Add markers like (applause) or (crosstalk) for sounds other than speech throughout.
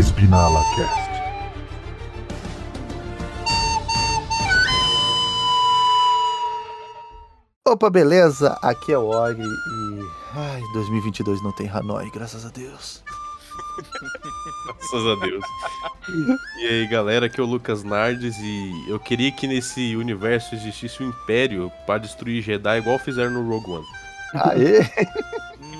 Espinala Cast. Opa, beleza? Aqui é o Og e. Ai, 2022 não tem Hanoi, graças a Deus. Graças a Deus. E aí, galera, aqui é o Lucas Nardes e eu queria que nesse universo existisse um império pra destruir Jedi igual fizeram no Rogue One. Aê!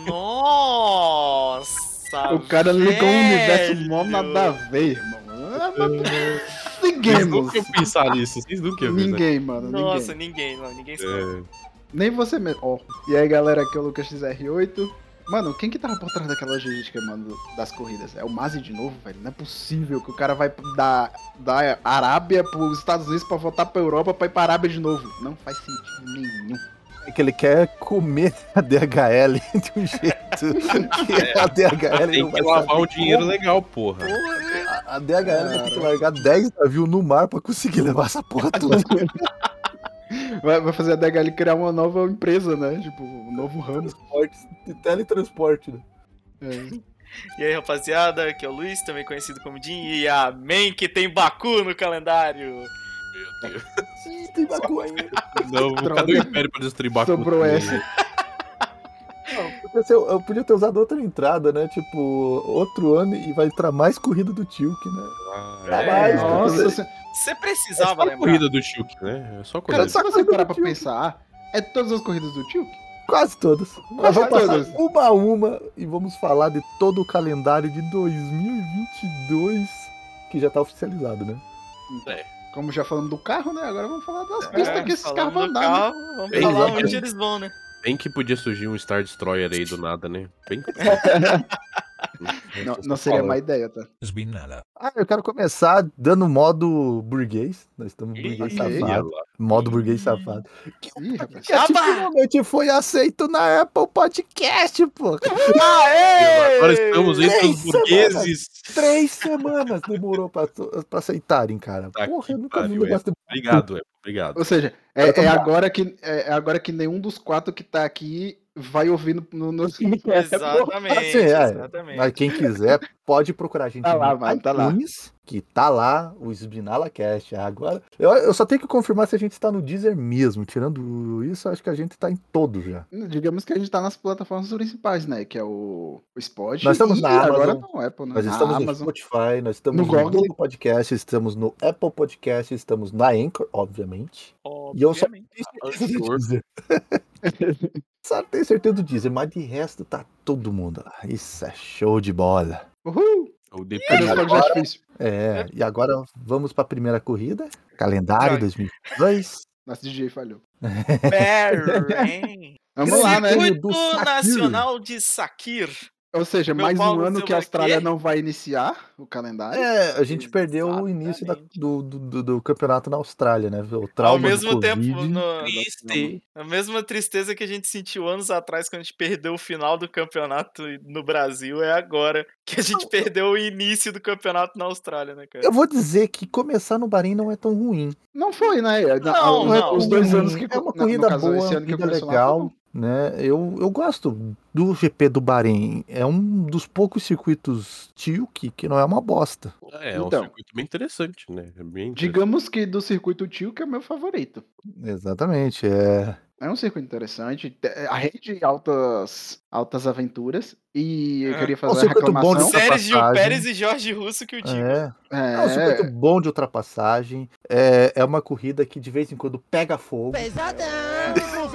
Nossa! O cara ligou um universo mó nada a ver, irmão. Ah, mas- Ninguém, Vocês mano. nunca iam pensar nisso, vocês nunca pensar. Ninguém, mano. Nossa, Ninguém. ninguém, não, ninguém sabe. É, Nem você mesmo. Ó. E aí, galera, aqui é o Lucas XR8. Mano, quem que tava por trás daquela logística, mano, das corridas? É o Mazi de novo, velho? Não é possível que o cara vai da, da Arábia pros Estados Unidos pra voltar pra Europa pra ir pra Arábia de novo. Não faz sentido nenhum. É que ele quer comer (laughs) a DHL de um jeito que a DHL tem não que vai lavar saber um dinheiro como. legal, porra. A, a DHL vai ter que largar 10 navios no mar pra conseguir levar essa porra toda. (laughs) Vai, vai fazer a DHL criar uma nova empresa, né? Tipo, um novo ramo. Transporte, de teletransporte, né? É. E aí, rapaziada, aqui é o Luiz, também conhecido como Jim, e amém que tem Baku no calendário. Meu Deus. Ih, tem ainda. Não, Droga. cadê o império pra destruir Baku? Sobrou essa. Não, eu podia ter usado outra entrada, né? Tipo, outro ano e vai entrar mais corrida do Tilk, né? Ah, Tá é. mais, Nossa, se- Você É precisava só a lembrar. corrida do Shulk, né? É só cara, corrida. se você parar pra pensar, é todas as corridas do tio? Quase todas. Nós vamos passar todas. uma a uma e vamos falar de todo o calendário de 2022 que já tá oficializado, né? Como já falamos do carro, né? Agora vamos falar das É, pistas que esses carros vão andar. né? carro, Vamos Bem falar onde eles vão, né? Bem que podia surgir um Star Destroyer aí do nada, né? Bem que... (laughs) (laughs) Não, não seria má ideia, tá? Ah, eu quero começar dando modo burguês. Nós estamos burguês safado. Modo burguês safado. Que finalmente foi aceito na Apple Podcast, pô. (laughs) Agora estamos entre os burgueses. Três semanas demorou pra, pra aceitarem, cara. Tá Porra, que eu nunca vi um negócio. Obrigado, Apple. Obrigado. Ou seja, é, é agora que, é, é agora que nenhum dos quatro que tá aqui vai ouvir no. no, (laughs) no... Exatamente, Assim, é. exatamente. Mas quem quiser, pode procurar a gente Tá lá, no mano, tá lá. iTunes, que tá lá, o Sbinala Cast. Agora, eu, eu só tenho que confirmar se a gente tá no Deezer mesmo. Tirando isso, acho que a gente tá em todos já. Digamos que a gente tá nas plataformas principais, né? Que é o, o Spot. Nós estamos na agora Amazon. no Apple, né? Nós Na estamos no Amazon. Spotify, nós estamos No no, Google. Google Podcast, estamos no Apple Podcast, estamos na Anchor, obviamente. E eu só Obviamente. Anchor. (laughs) Só tenho certeza do Deezer, mas de resto tá todo mundo lá. Isso é show de bola. Uhul! O Cadê Depende os fogos de artifício? É, e agora vamos pra primeira corrida. Calendário Vai. 2022. (laughs) Nosso DJ falhou. (laughs) Vamos lá, né? Circuito. Nacional de Sakir. Ou seja, Meu mais um no ano que a Austrália aqui. não vai iniciar o calendário. É, a gente perdeu o início da- Exatamente. do, do, do- do campeonato na Austrália, né? O Ao trauma mesmo do tempo, no- Triste. a mesma tristeza que a gente sentiu anos atrás quando a gente perdeu o final do campeonato no Brasil é agora que a gente perdeu o início do campeonato na Austrália, né, cara? Eu vou dizer que começar no Bahrein não é tão ruim. Não foi, né? Não, os, não. os dois anos que É uma corrida caso, boa, uma corrida legal. Né? Eu, eu gosto do GP do Bahrein. É um dos poucos circuitos Tilk que não é uma bosta. É, é um Então. circuito bem interessante, né? É bem interessante. Digamos que do circuito Tio, que é o meu favorito. Exatamente. É, É um circuito interessante. te- A rede de altas, altas aventuras. E eu É. queria um fazer uma circuito bom de. Sérgio Pérez e Jorge Russo que o digo. é, é um circuito É, bom de ultrapassagem. É, é uma corrida que de vez em quando pega fogo.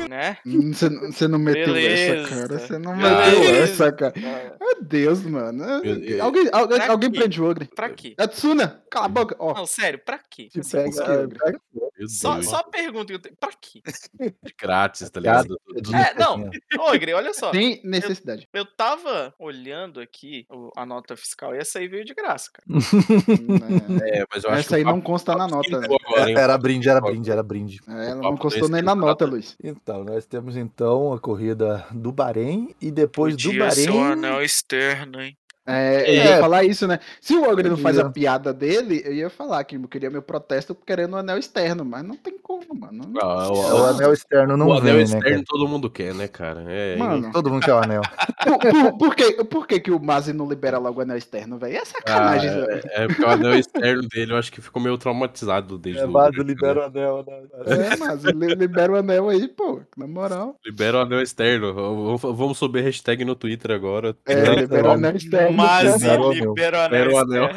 Né? hum, você não meteu Beleza. essa, cara. Você não Beleza. meteu essa, cara. Meu Deus, mano. Deus. Alguém, alguém, Pra alguém prende o ogre. Pra quê? É Tsuna, cala a boca. Ó, Não, sério, pra quê? Assim, pega, só- é, pega. Só, só a pergunta que eu tenho. Pra quê? Grátis, tá ligado? É, não. Ô, Igre, olha só. Tem necessidade. Eu tava olhando aqui a nota fiscal e essa aí veio de graça, cara. Né? É, mas eu acho Essa aí não consta na papo nota, né? agora? Era brinde, era brinde, era brinde. É, Ela não tá constou nem na nota, Luiz. Então, nós temos então a corrida do Bahrein e depois do Podia ser um Bahrein. anel externo, hein? É, eu É. ia falar isso, né? Se o Ogre não faz a piada dele, eu ia falar que eu queria meu protesto querendo o anel externo, mas não tem como, mano. Ah, O o, anel externo não o anel vem, externo né, todo mundo quer, né, cara? É, Mano, Todo mundo quer o anel. (laughs) por, por- por que, por que, que o Mazi não libera logo o anel externo, velho? É Ah, sacanagem, velho. é, é porque o anel externo dele eu acho que ficou meio traumatizado desde É, o- Bado libera o anel. né? É, Mazi, li- libera o anel aí, pô, na moral. Libera o anel externo. Vamos- subir hashtag no Twitter agora. É, libera o anel externo. O anel.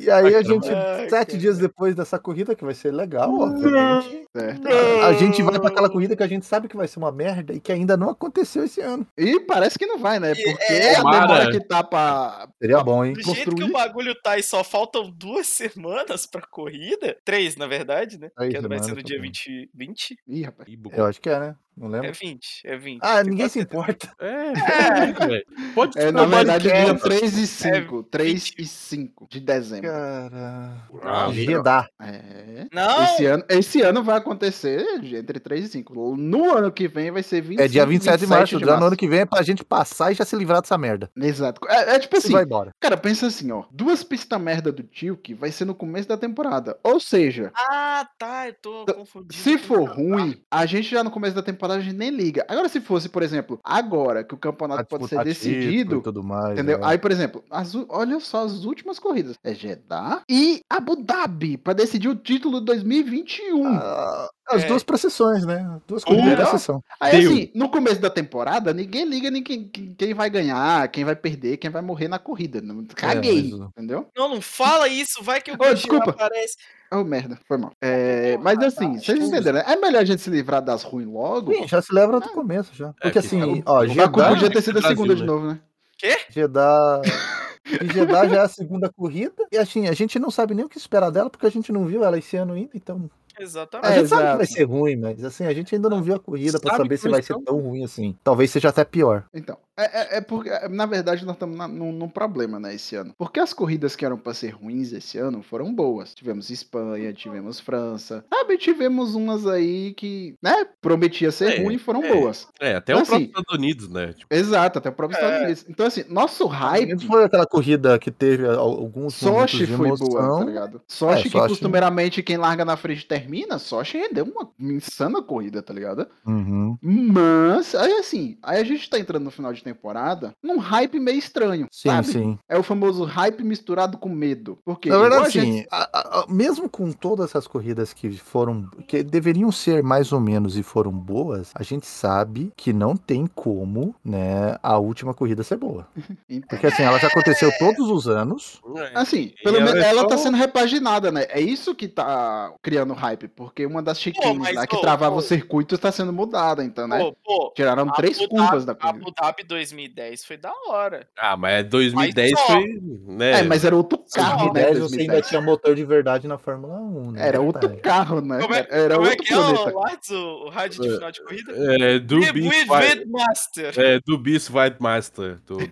E aí a gente, Ai, sete cara. dias depois dessa corrida, que vai ser legal, obviamente, Certo. a, gente vai pra aquela corrida que a gente sabe que vai ser uma merda e que ainda não aconteceu esse ano. E parece que não vai, né? Porque É, a demora que tá pra Seria bom, hein? Do jeito que o construir. bagulho tá e só faltam duas semanas pra corrida, três na verdade, né? Três que vai ser no dia tá bom. 20, 20? Ih, rapaz. Eu acho que é, né? Não É lembro. 20, é 20. Ah, ninguém se importa. É, (laughs) velho. Pode É, ser na verdade, dia 3 e 5. 3 20. e 5 de dezembro. Cara. Ah, Jeddah. É. Não! Esse ano, esse ano vai acontecer entre 3 e 5. No ano que vem vai ser 25, É dia 27 de março. de Já no ano que vem é pra gente passar e já se livrar dessa merda. Exato. É, é tipo assim, vai embora. cara, pensa assim, ó. Duas pistas merda do Tilk vai ser no começo da temporada. Ou seja, Ah, tá, eu tô Então, confundindo. se for ruim, a gente já no começo da temporada a gente nem liga. Agora, se fosse, por exemplo, agora que o campeonato pode ser decidido, tudo mais. Entendeu? é. Aí, por exemplo, as olha só as últimas corridas. É Jeddah e Abu Dhabi pra decidir o título de 2021. Ah, as É. duas processões, né? Duas corridas de processão. Aí, Deus. assim, no começo da temporada, ninguém liga nem quem, quem- vai ganhar, quem vai perder, quem vai morrer na corrida. Não- Caguei, mas o- entendeu? Não, não fala isso, vai que o bichinho desculpa. aparece. Oh, merda, foi mal. É, mas assim, vocês entenderam, né? É melhor a gente se livrar das ruins logo. Sim, já se leva do começo já. Porque que assim, o- ó, o Baku Jeddah, podia ter sido a segunda de né? novo, né? Jeddah, e Jeddah já é a segunda corrida. E assim, a gente não sabe nem o que esperar dela, porque a gente não viu ela esse ano ainda, então. A Exatamente. É, gente sabe que vai ser ruim, mas assim, a gente ainda não viu a corrida pra Sabe saber se vai ser tão ruim assim. Talvez seja até pior. Então, é, é- é porque, é, na verdade, nós estamos num, num problema, né, esse ano. Porque as corridas que eram pra ser ruins esse ano foram boas. Tivemos Espanha, tivemos França. Sabe, tivemos umas aí que, né, prometia ser É, ruim e foram é. boas. É, até Então, o próprio assim, Estados Unidos, né? Tipo, Exato, até o próprio É. Estados Unidos. Então, assim, nosso hype. Foi aquela corrida que teve al- alguns momentos Sochi de foi emoção. boa, tá ligado? Sochi, É, que Sochi- costumeiramente quem larga na frente termina, Sochi rendeu uma insana corrida, tá ligado? Uhum. Mas, aí assim, aí a gente tá entrando no final de temporada num hype meio estranho, Sim, sabe? sim. É o famoso hype misturado com medo. Porque, Na verdade, a gente- assim, a- a- a- mesmo com todas essas corridas que foram, que deveriam ser mais ou menos e foram boas, a gente sabe que não tem como, né, a última corrida ser boa. (laughs) Então, Porque assim, ela já aconteceu todos os anos. é, Assim, pelo menos é ela tá sendo repaginada, né? É isso que tá criando hype, porque uma das mas, lá que travava o circuito tá sendo mudada, então, né? Pô, pô, Tiraram três curvas da corrida. Abu Dhabi 2010 foi da hora. Ah, mas 2010 Mas só. foi. Né? É, mas era outro carro, né? 2010 você ainda 2010. tinha motor de verdade na Fórmula 1, né? Era outro Detalhe. carro, né? Como é, Era como é que é o. Lattes, o, o rádio de final de corrida? É, do Beast Fight- Master. É, do Beast Weidmaster. Do... (laughs)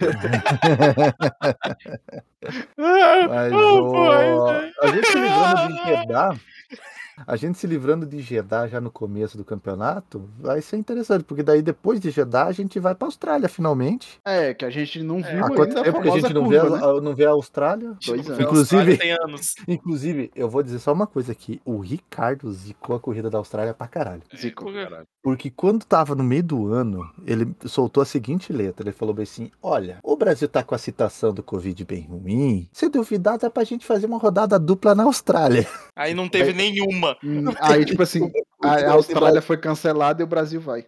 Mas Oh, o- boy. a gente se livrando de Jeddah, a gente se livrando de Jeddah já no começo do campeonato, vai ser interessante, porque daí depois de Jeddah a gente vai pra Austrália finalmente. É, que a gente não viu quanto ainda a tempo que a gente não, curva, vê, né? a, não vê a Austrália? Dois Tipo, anos. Inclusive- a Austrália anos. (laughs) Inclusive, eu vou dizer só uma coisa aqui: o Ricardo zicou a corrida da Austrália pra caralho. Zico. Por quê? Caralho. Porque quando tava no meio do ano, ele soltou a seguinte letra: ele falou bem assim: Olha, o Brasil tá com a situação do Covid bem ruim. Se duvidar, dá pra gente fazer uma rodada dupla na Austrália. Aí não teve nenhuma. Hum, Aí, tipo assim, (laughs) a a Austrália foi cancelada e o Brasil vai.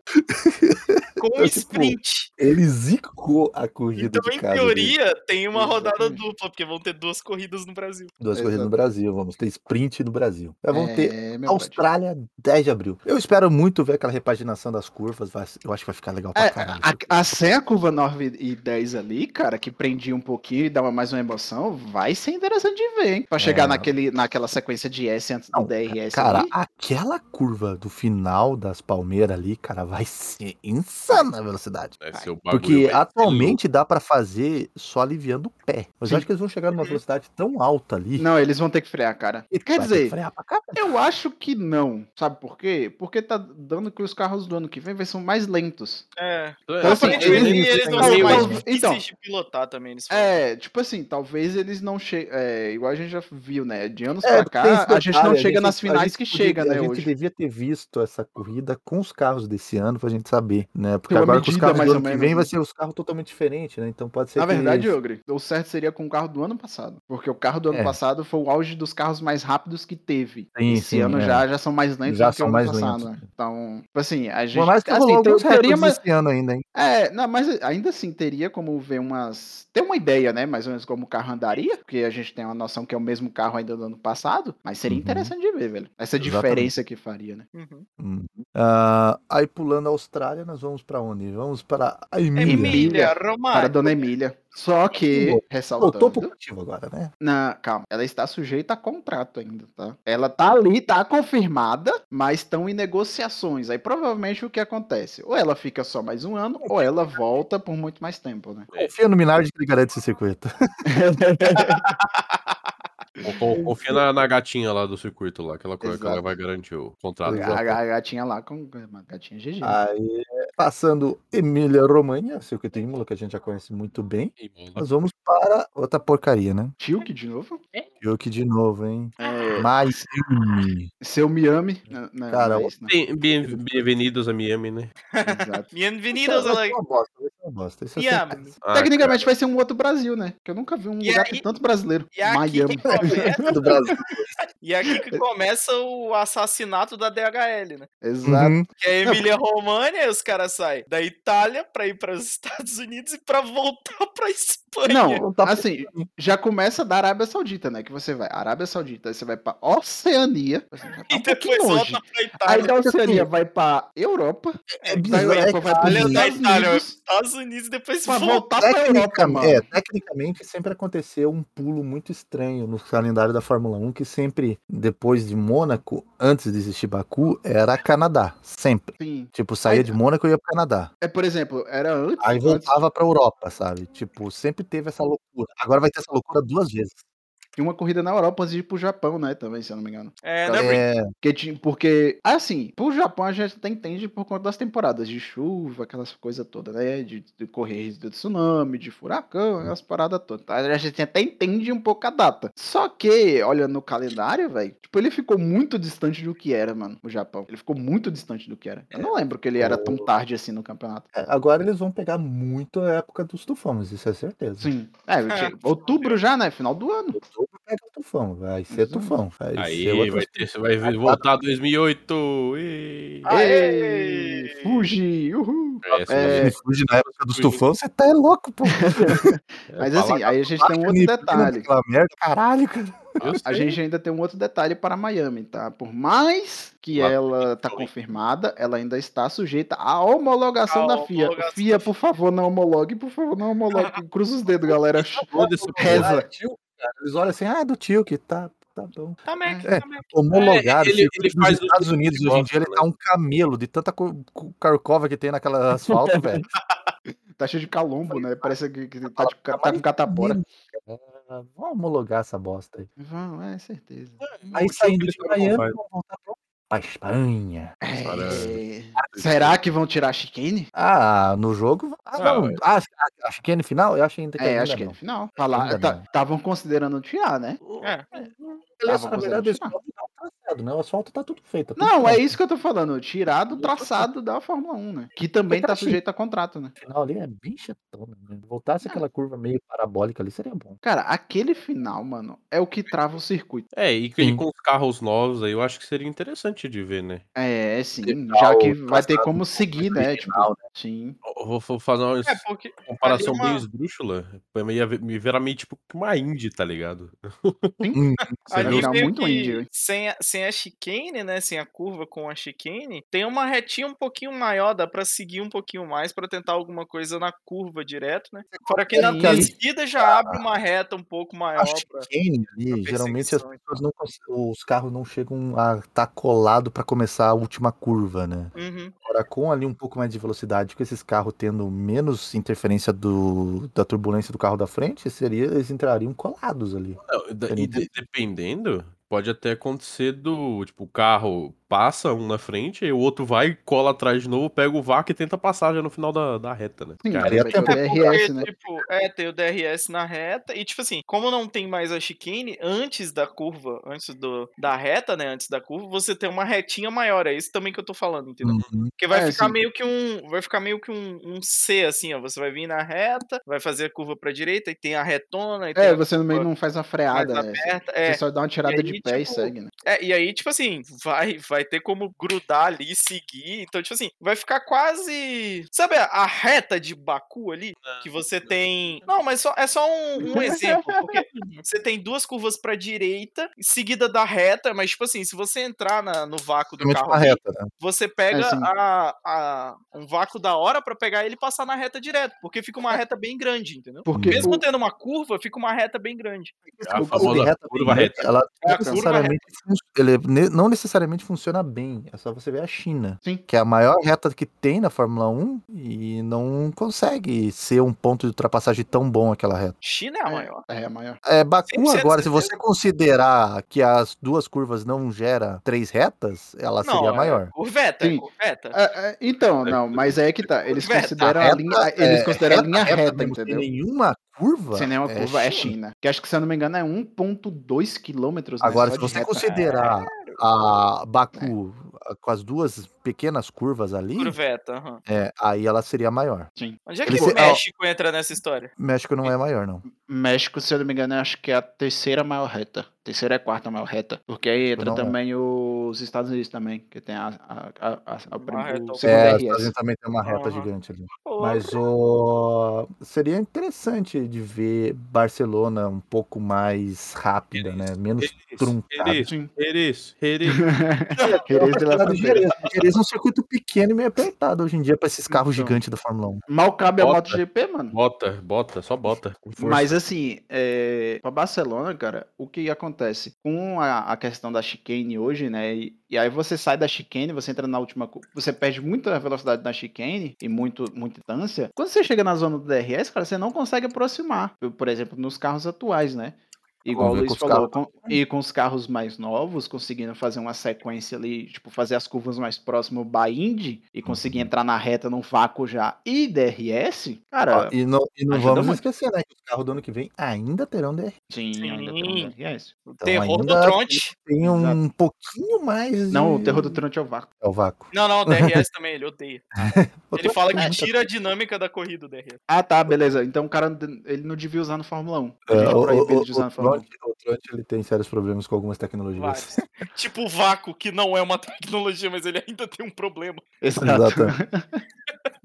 Com Então, tipo, sprint. Ele zicou a corrida Então, de em casa dele. teoria, tem uma rodada Exatamente. dupla, porque vão ter duas corridas no Brasil. Duas corridas no. Brasil, vamos ter sprint no Brasil. Mas vamos ter É, meu Austrália 10 de abril. Eu espero muito ver aquela repaginação das curvas. vai- eu acho que vai ficar legal pra É, caralho. a, a, sem a curva 9 e 10 ali, cara, que prendia um pouquinho e dava mais uma emoção, vai ser interessante de ver, hein? Pra chegar É. naquele, naquela sequência de S antes do Não, Cara, ali. aquela curva do final das Palmeiras ali, cara, vai ser insana a velocidade. Vai ser o bagulho, Porque vai ser atualmente dá pra fazer só aliviando o pé. Mas Sim. eu acho que eles vão chegar numa velocidade tão alta ali. Não, eles vão ter que frear, cara. que Quer vai dizer, eu acho que não. Sabe por quê? Porque tá dando que os carros do ano que vem vai ser mais lentos. É. Então, assim, eles- eles vão Não, ser mais então. de pilotar também. Eles. É, tipo assim, talvez eles não cheguem. É, igual a gente já viu, né? De anos É, pra cá, a gente não chega gente- nas finais gente que podia- chega, né? A gente Hoje. devia ter visto essa corrida com os carros desse ano pra gente saber, né? Porque Tem agora com os medida, carros mais do ano que vem né? vai ser os carros totalmente diferentes, né? Então pode ser Na que verdade, Ogre, o certo seria com o carro do ano passado. Porque o carro do ano É. passado foi o auge dos carros mais rápidos que teve. Sim, Esse sim, ano é. já, já são mais lentos Já do que o ano mais passado, lentos. né? Então, assim, a gente. Por mais que assim, alguns teria mais, esse ano ainda, hein? É, não, mas ainda assim teria como ver umas. Ter uma ideia, né? Mais ou menos como o carro andaria, porque a gente tem uma noção que é o mesmo carro ainda do ano passado, mas seria Uhum. interessante de ver, velho. Essa Exatamente. diferença que faria, né? Uhum. Hum. Ah, aí pulando a Austrália, nós vamos pra onde? Vamos para a Emília. Emília, Para a dona Emília. Só que, Voltou ressaltando. pro motivo agora, né? Na, calma, ela está sujeita a contrato ainda, tá? Ela tá ali, tá confirmada, mas estão em negociações. Aí provavelmente o que acontece? Ou ela fica só mais um ano, ou ela volta por muito mais tempo, né? Confia no Minardi que ele garante esse circuito. (laughs) Con- con- Confia na, na gatinha lá do circuito lá, que ela, que ela vai garantir o A, contrato. Exato. a- a gatinha lá com a gatinha GG. Aí, passando Emília Romagna, circuito de Imola, que a gente já conhece muito bem. Mano. Nós vamos para outra porcaria, né? Tilk de novo? Que de novo, hein? É, Miami. seu Miami. Não, não, Cara, é isso, não. Bem- bem- Bem-vindos a Miami, né? Exato. Bem-vindos Vai a uma bosta, uma. Isso é Miami. certeza. Ah, Tecnicamente vai ser um outro Brasil, né? Que eu nunca vi um E lugar aí- com tanto brasileiro. E Miami. que (laughs) Do Brasil. (laughs) e aqui que começa o assassinato da DHL, né? Exato. Uhum. Que é a Emília România, e os caras saem da Itália pra ir para os Estados Unidos e pra voltar pra Espanha. Não, tá assim, já começa da Arábia Saudita, né? Que você vai. Arábia Saudita, aí você vai pra Oceania. tá e um depois longe. volta pra Aí Itália. da Oceania vai pra Europa. É Da Europa é vai pros Itália, da Estados Itália, Unidos. Estados Unidos e depois Pra volta. voltar pra Europa, mano. é, tecnicamente sempre aconteceu um pulo muito estranho no calendário da Fórmula 1, que sempre, depois de Mônaco, antes de existir Baku, era Canadá. Sempre. Sim. Tipo, saía de Mônaco e ia pro Canadá. É, por exemplo, era antes. Aí antes voltava pra Europa, sabe? Tipo, sempre teve essa loucura. Agora vai ter essa loucura duas vezes. Tinha uma corrida na Europa antes de ir pro Japão, né? Também, se eu não me engano. É, Rick? É, Porque, porque, assim, pro Japão a gente até entende por conta das temporadas de chuva, aquelas coisas todas, né? De, de correr de tsunami, de furacão, aquelas paradas todas. tá? A gente até entende um pouco a data. Só que, olha no calendário, velho, tipo, ele ficou muito distante do que era, mano, o Japão. Ele ficou muito distante do que era. Eu não lembro que ele era tão tarde assim no campeonato. é, agora eles vão pegar muito a época dos tufões, isso é certeza. Sim. É, (laughs) tinha- outubro já, né? Final do ano. Pega tufão, vai ser Exato. tufão. Vai Aí ser vai ter, você vai ver- voltar 2008. Ih. Ei, Fuji! Uhul! É, É, fuge na época dos tufão, você tá louco, pô. (laughs) Mas assim, aí a gente tem um outro detalhe. Merda, caralho, cara. A gente ainda tem um outro detalhe para Miami, tá? Por mais que Lá ela tá confirmada, ela ainda está sujeita à homologação À da FIA. homologação FIA, por favor, não homologue, por favor, não homologue. (laughs) Cruza os dedos, galera. Reza. É cara. Eles olham assim, ah, é do tio que tá, tá bom. Tá É. tá. Homologado. É, ele- ele dos faz Estados que Unidos, hoje em dia, ele tá um camelo de tanta co- co- carcova que tem naquela asfalto, (laughs) velho. Tá cheio de calombo, né? Parece que, que tá, de, ca- tá com catapora. Ah, Vamos homologar essa bosta aí. Vão, é certeza. Aí saindo de. Miami, vamos voltar pra- pra Espanha. É... Será que vão tirar a chicane? Ah, no jogo. Ah, Ah, não. ué. Ah, a- a chicane final? Eu acho ainda que É, ainda acho que é não. no final. Falar, Ainda tá-. Estavam considerando tirar, né? É. Aliás, Ah, na verdade, asfalto tá traçado, né? O asfalto tá tudo feito. tá tudo Não, é pronto. isso que eu tô falando. Tirar do traçado da Fórmula 1, né? Que também tá Assim, sujeito a contrato, né? O final ali é bem né? Voltasse aquela curva meio parabólica ali, seria bom. Cara, aquele final, mano, é o que trava o circuito. É, e, e com os carros novos aí, eu acho que seria interessante de ver, né? É, sim. Já que vai ter como seguir, né? Tipo, original, sim. Vou vou fazer uma É, porque comparação é bem uma- esdrúxula. Pra mim ia ver- me (laughs) virar meio tipo uma indie, tá ligado? Hum, Você viu? muito hein? sem a, sem a chicane, né? Sem a curva com a chicane, tem uma retinha um pouquinho maior, dá pra seguir um pouquinho mais pra tentar alguma coisa na curva direto, né? Fora que na Sim. descida já abre uma reta um pouco maior A pra. chicane ali, pra geralmente as pessoas não os carros não chegam a estar colado para começar a última curva, né? Uhum. Agora, com ali um pouco mais de velocidade, com esses carros tendo menos interferência do, da turbulência do carro da frente, seria, eles entrariam colados ali. Não, e de- dependendo, pode até acontecer do, tipo, o carro passa um na frente, e o outro vai, cola atrás de novo, pega o vácuo e tenta passar já no final da, da reta, né? Sim, Cara, ter o. É DRS, porque, né? tipo, é, tem o DRS na reta, e tipo assim, como não tem mais a chicane, antes da curva, antes do, da reta, né, antes da curva, você tem uma retinha maior, é isso também que eu tô falando, entendeu? Uhum. Porque vai É, ficar sim. meio que um, vai ficar meio que um, um C, assim, ó, você vai vir na reta, vai fazer a curva pra direita, e tem a retona, e tem É, a você no meio não faz mais freada, né? aberta, Você é. só dá uma tirada aí, pé e tipo, segue, né? É, e aí, tipo assim, vai, vai ter como grudar ali, seguir. Então, tipo assim, vai ficar quase. Sabe a, a reta de Baku ali? Que você tem. Não, mas só, é só um, um (laughs) exemplo. Porque você tem duas curvas pra direita, seguida da reta, mas, tipo assim, se você entrar na- no vácuo do carro ali, reta, né? você pega É, a, a- um vácuo da hora pra pegar ele e passar na reta direto. Porque fica uma reta bem grande, entendeu? Porque Mesmo o- tendo uma curva, fica uma reta bem grande. A famosa curva reta curva reta. Ela É a não curva necessariamente, ele não necessariamente funciona bem. É só você ver a China. Sim. Que é a maior reta que tem na Fórmula 1 e não consegue ser um ponto de ultrapassagem tão bom aquela reta. China é a maior. É, é a maior. É, Baku 100% agora, se você considerar que as duas curvas não gera três retas, ela seria a é maior. curveta, é Sim. curveta. É, é, então, não, mas é que tá. (laughs) Eles Reta. consideram a, reta, linha, eles é, consideram a linha reta, sem entendeu? nenhuma curva. Sem nenhuma é curva é China. China. Que acho que, se eu não me engano, é 1.2 quilômetros. né, Agora, só se você considerar a Baku a- com as duas pequenas curvas ali, Curveta, aham. é, aí ela seria maior. Onde é que Ele o se- México entra nessa história? México não é maior, não. México, se eu não me engano, eu acho que é a terceira maior reta. Terceira e quarta maior reta. Porque aí entra Não é. também os Estados Unidos também, que tem a, a, a, a, a, segundo É, os RS. Estados Unidos também tem uma reta Aham. gigante ali. Pô, Mas o... seria interessante de ver Barcelona um pouco mais rápida, né? Menos truncada. Sim. (laughs) de la Apesar de É um circuito pequeno e meio apertado hoje em dia para esses carros Então. gigantes da Fórmula 1. Mal cabe a Bota. MotoGP, mano. Bota, bota, só bota. Mas assim, é, para Barcelona, cara, o que acontece com a, a questão da chicane hoje, né? E, e aí você sai da chicane, você entra na última, você perde muita velocidade na chicane e muito, muita distância. Quando você chega na zona do DRS, cara, você não consegue aproximar. Por- Por exemplo, nos carros atuais, né? Igual o Luiz falou, com- e com os carros mais novos, conseguindo fazer uma sequência ali, tipo, fazer as curvas mais próximo by Indy e conseguir Uhum. entrar na reta num vácuo já e DRS, cara, e não, e não vamos muito. esquecer, né? Que os carros do ano que vem ainda terão DR. sim, ainda Sim. um DRS. Então, terror do ainda Tronte. Tem um pouquinho mais. Não, o de- terror do Trant é o vácuo. É o vácuo. Não, não, o DRS (laughs) também, ele odeia. O (laughs) Ele fala que tira a dinâmica da corrida, o DRS. Ah, tá, beleza. Então o cara ele não devia usar no Fórmula 1. A É, gente o, proíbe ele de usar o, no Fórmula 1. Trump, o Trump, ele tem sérios problemas com algumas tecnologias. Vários. (laughs) tipo o vácuo, que não é uma (laughs) tecnologia, mas ele ainda tem um problema. Exato. (laughs)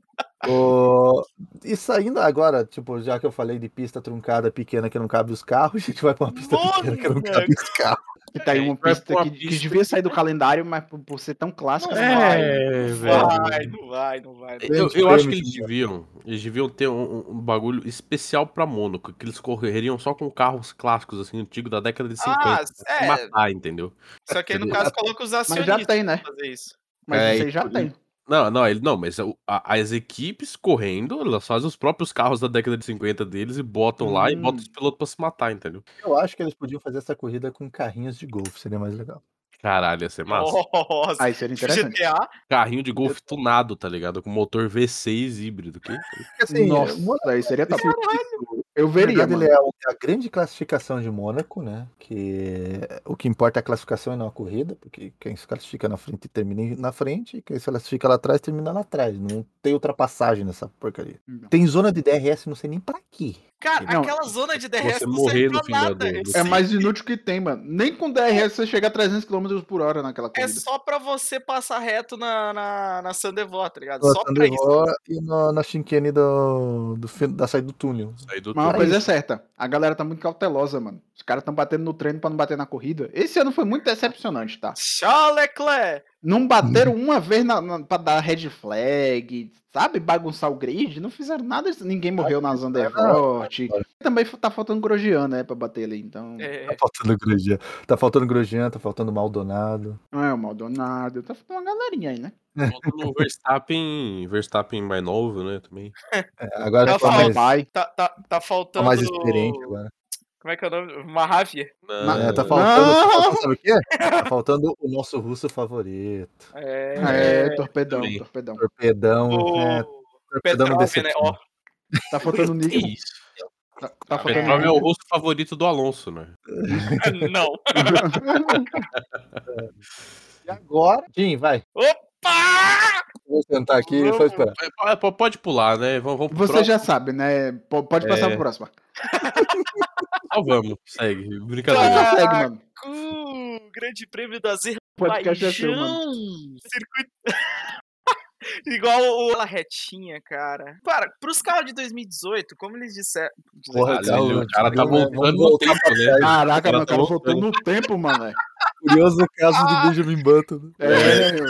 O- E saindo agora, tipo, já que eu falei de pista truncada pequena que não cabe os carros, (laughs) a gente vai pra uma pista Mano, pequena que não cabe os carros. E tá aí uma pista que, uma que pista devia sair do calendário, mas por, por ser tão clássica, Não não vai. É, Não velho. vai, não vai, não vai. Eu, eu acho que eles deviam, eles deviam ter um, um bagulho especial pra Mônaco, que eles correriam só com carros clássicos, assim, antigos da década de 50. Ah, é. matar, entendeu? Só que aí, no caso, coloca os Mas acionistas já tem, né? pra fazer isso. Mas É, já tem. Não, não, ele não, mas a- as equipes correndo, elas fazem os próprios carros da década de 50 deles e botam lá e Hum. botam os pilotos pra se matar, entendeu? Eu acho que eles podiam fazer essa corrida com carrinhos de golfe, seria mais legal. Caralho, ia ser massa. Nossa, Aí seria interessante. GTA, Carrinho de golfe tunado, tá ligado? Com motor V6 híbrido. Que? Assim, Nossa, Mônaco aí seria top. esse Eu Na veria, verdade, mano. ele é o- a grande classificação de Mônaco, né? Que o que importa é a classificação e não a corrida, porque quem se classifica na frente termina na frente, e quem se classifica lá atrás termina lá atrás. Não tem ultrapassagem nessa porcaria. Não. Tem zona de DRS, não sei nem pra quê. Cara, Não, aquela zona de DRS você não morrer serve no pra fim da nada. do- Esse- É mais inútil que tem, mano. Nem com DRS você chega a 300 km por hora naquela É corrida. só pra você passar reto na, na, na Sandevó, tá ligado? No Só pra isso. Sandevó e no- na chinquene do, do, da saída do túnel. Sair do Mas uma Pra coisa é certa, a galera tá muito cautelosa, mano. Os caras tão batendo no treino pra não bater na corrida. Esse ano foi muito decepcionante, tá? Charles Leclerc! Não bateram uma vez na, na, pra dar red flag, sabe? Bagunçar o grid. Não fizeram nada. Ninguém morreu na Zandvoort. Também tá faltando Grosjean, né? Pra bater ali. Então. É, Tá faltando Grosjean. Tá faltando Grosjean, tá faltando Maldonado. Não é o Maldonado. Tá faltando uma galerinha aí, né? Falta no Verstappen, Verstappen mais novo, né, também. É, agora Tá tá mais, faltando. tá, tá, tá tá faltando. mais experiente agora. Como é que é o nome? Mahavia. Não, É, tá faltando, tá sabe o quê? Tá faltando o nosso russo favorito. É. É, torpedão, também. torpedão. Torpedão. o É, torpedão Petrov, né? decepciona. Ó, Tá faltando o que Nico. isso? Tá, tá faltando Petrov é o rosto favorito do Alonso, né? (laughs) não. (laughs) E agora? Jim, vai. Opa! Vou sentar aqui e só esperar. É, po- Pode pular, né? Vamos, vamos Você próximo. já sabe, né? Pode passar É. pro próximo. Só (laughs) vamos, segue. Brincadeira. já segue, mano. Grande prêmio do Azerbaijão. Podcast é seu, mano. Circuito. (laughs) Igual o aquela retinha, cara. Cara, pros carros de 2018, como eles disseram. Porra, Caralho, o cara tá voltando no tempo, né? Caraca, cara mano, o cara tá voltou no tempo, mano. Curioso caso de Benjamin Button. É, meu.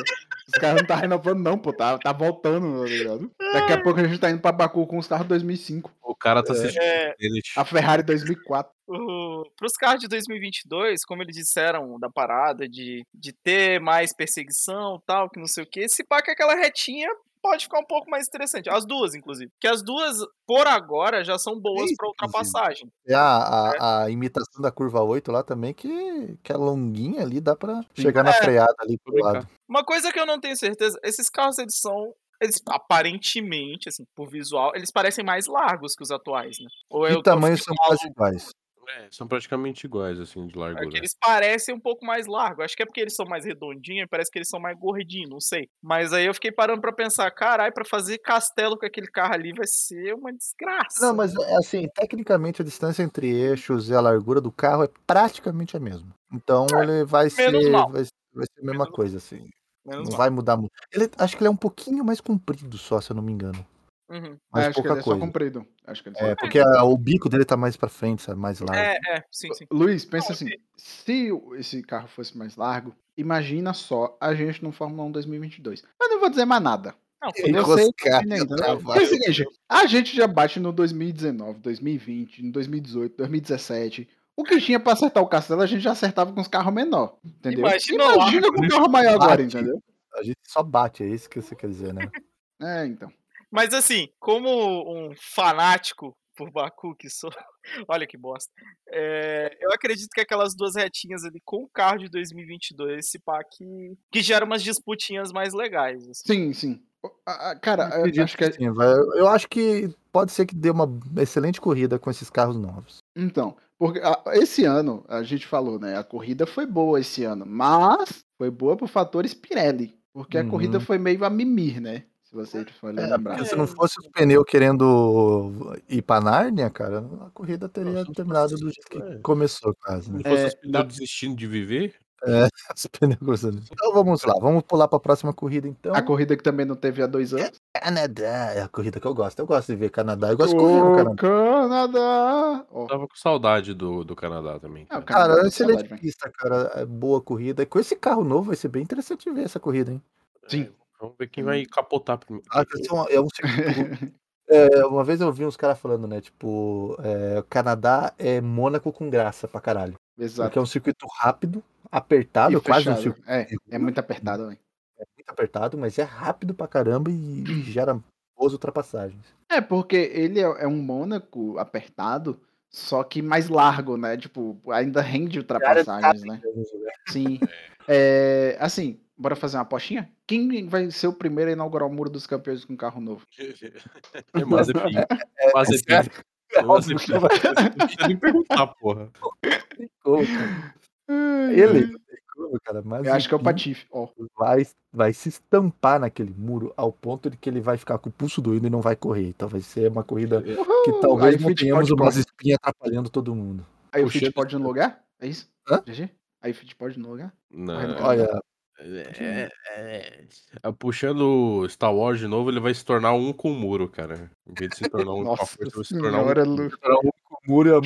Os caras não tá renovando, não, pô. Tá, tá voltando, tá ligado? Daqui a pouco a gente tá indo pra Baku com os carros 2005. O cara tá assistindo É. A Ferrari 2004. o, pros carros de 2022, como eles disseram da parada de, de ter mais perseguição tal, que não sei o que, esse pá que aquela retinha pode ficar um pouco mais interessante. As duas, inclusive. Que as duas, por agora, já são boas pra ultrapassagem. É a, a, a imitação da curva 8 lá também, que, que é longuinha ali, dá pra chegar na É. freada ali pro lado. Uma coisa que eu não tenho certeza, esses carros eles são eles aparentemente, assim, por visual, eles parecem mais largos que os atuais, né? Ou eu De tô tamanho ficando são quase iguais. É, são praticamente iguais, assim, de É que largura. eles parecem um pouco mais largos. Acho que é porque eles são mais redondinhos e parece que eles são mais gordinhos, não sei. Mas aí eu fiquei parando pra pensar, caralho, pra fazer castelo com aquele carro ali vai ser uma desgraça. Não, mas é assim, tecnicamente a distância entre eixos e a largura do carro é praticamente a mesma. Então ele vai ser, vai, vai ser a mesma Menos coisa, assim. Não mal. vai mudar muito. Ele, acho que ele é um pouquinho mais comprido só, se eu não me engano. Uhum. Mas É, acho que pouca ele é só coisa. comprido. Acho que ele é É, porque a- o bico dele tá mais pra frente, sabe? Mais largo. É, é, sim, sim. Luiz, pensa Não, assim, se esse carro fosse mais largo, imagina só a gente no Fórmula 1 2022. Eu não vou dizer mais nada. Não, E entendeu? tá, Porque vai. é seguinte, a gente já bate no 2019, 2020, no 2018, 2017. O que tinha pra acertar o castelo, a gente já acertava com os carros menor, entendeu? Imagina lá, Imagina com o carro maior agora, Bate. entendeu? A gente só bate, é isso que você quer dizer, né? É, então. Mas assim, como um fanático por Baku que sou, (laughs) olha que bosta. é, eu acredito que aquelas duas retinhas ali com o carro de 2022, esse pá que, que gera umas disputinhas mais legais. assim. Sim, sim. O- a- a- Cara, eu Acredito acho que. é sim. Eu acho que pode ser que dê uma excelente corrida com esses carros novos. Então, porque a- esse ano, a gente falou, né? A corrida foi boa esse ano, mas foi boa por fatores Pirelli. Porque a Uhum. corrida foi meio a mimir, né? Se você for É, lembrar. se não fosse os pneus querendo ir pra Nárnia, cara, a corrida teria Nossa, terminado do jeito que é. começou, quase. Se Né? não fosse É, os pneus desistindo de viver, (laughs) Os pneus cruzando. Então vamos lá, vamos pular pra próxima corrida então. A corrida que também não teve há dois anos. Canadá é a corrida que eu gosto. Eu gosto de ver Canadá. Eu gosto de correr no Canadá. Canadá! Ó, tava com saudade do, do Canadá também. Ah, o cara. Cara, dá excelente saudade, pista, cara. É boa corrida. E com esse carro novo vai ser bem interessante ver essa corrida, hein? Sim. Vamos ver quem vai capotar primeiro. Ah, são- é um circuito- (laughs) é, uma vez eu vi uns caras falando, né? Tipo, é, Canadá é Mônaco com graça pra caralho. Exato. Porque é um circuito rápido, apertado, E quase um circuito É, é muito apertado, velho. muito apertado, mas é rápido pra caramba e, e (clears throat) gera boas ultrapassagens. É, porque ele é, é um Mônaco apertado, só que mais largo, né? Tipo, ainda rende ultrapassagens, né? Sim. (laughs) É, assim, bora fazer uma apostinha? Quem vai ser o primeiro a inaugurar o Muro dos Campeões com carro novo? É Mazepin. (laughs) É Mazepin. que vai. Não precisa nem perguntar, porra. Ele não tem como, cara. Mas Eu acho que é o Patife. Ó. vai, vai se estampar naquele muro ao ponto de que ele vai ficar com o pulso doído e não vai correr. Então vai ser uma corrida que Uhul! talvez Aí não o tenhamos umas espinhas atrapalhando todo mundo. Aí o Puxando- Fittipaldi no lugar? É isso? Hã? GG? Aí o Fittipaldi no lugar? Não, Olha, é, é, é, puxando Star Wars de novo, ele vai se tornar um com o muro, cara. Em vez de se tornar um (laughs) com a Nossa força, vai se tornar um. senhora, Lu. será o único muro, e o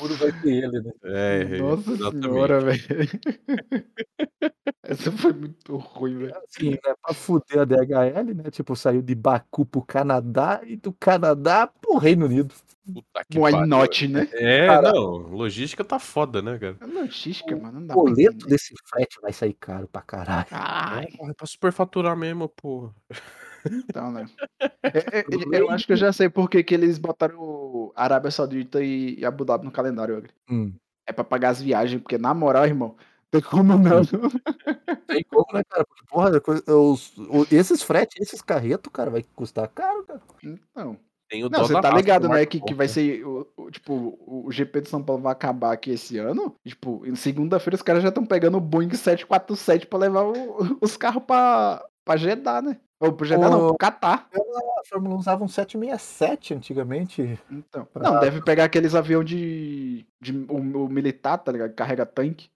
muro vai ter ele, né? É, (laughs) Nossa exatamente. senhora, velho. (laughs) Essa foi muito ruim, velho. Assim, né, pra fuder a DHL, né? Tipo, saiu de Baku pro Canadá e do Canadá pro Reino Unido. Puta que Why pariu. not, né? É, Cara. não, logística tá foda, né, cara? É logística, mano. Não dá O boleto desse frete vai sair caro pra caralho. Ai, É, é pra superfaturar mesmo, porra. então, né? (laughs) É, é, é, eu acho que eu já sei por que, que eles botaram Arábia Saudita e, Abu Dhabi no calendário, Agri. Hum. É pra pagar as viagens, porque na moral, irmão, tem como não. (laughs) Tem como, né, cara? Porque, porra, os, esses fretes, esses carretos, cara, vai custar caro, cara. Então. Tem o Não, você tá ligado, do né? Que, que vai ser. O, o- tipo, o, o GP de São Paulo vai acabar aqui esse ano. E, tipo, em segunda-feira os caras já estão pegando o Boeing 747 pra levar o- (laughs) os carros pra, pra Jeddah, né? Ou pro Jeddah não, Ô. pro Catar. A Fórmula 1 usava um 767 antigamente. Então. Pra- Não, deve pegar aqueles aviões de. de o, o militar, tá ligado? Que Carrega tanque.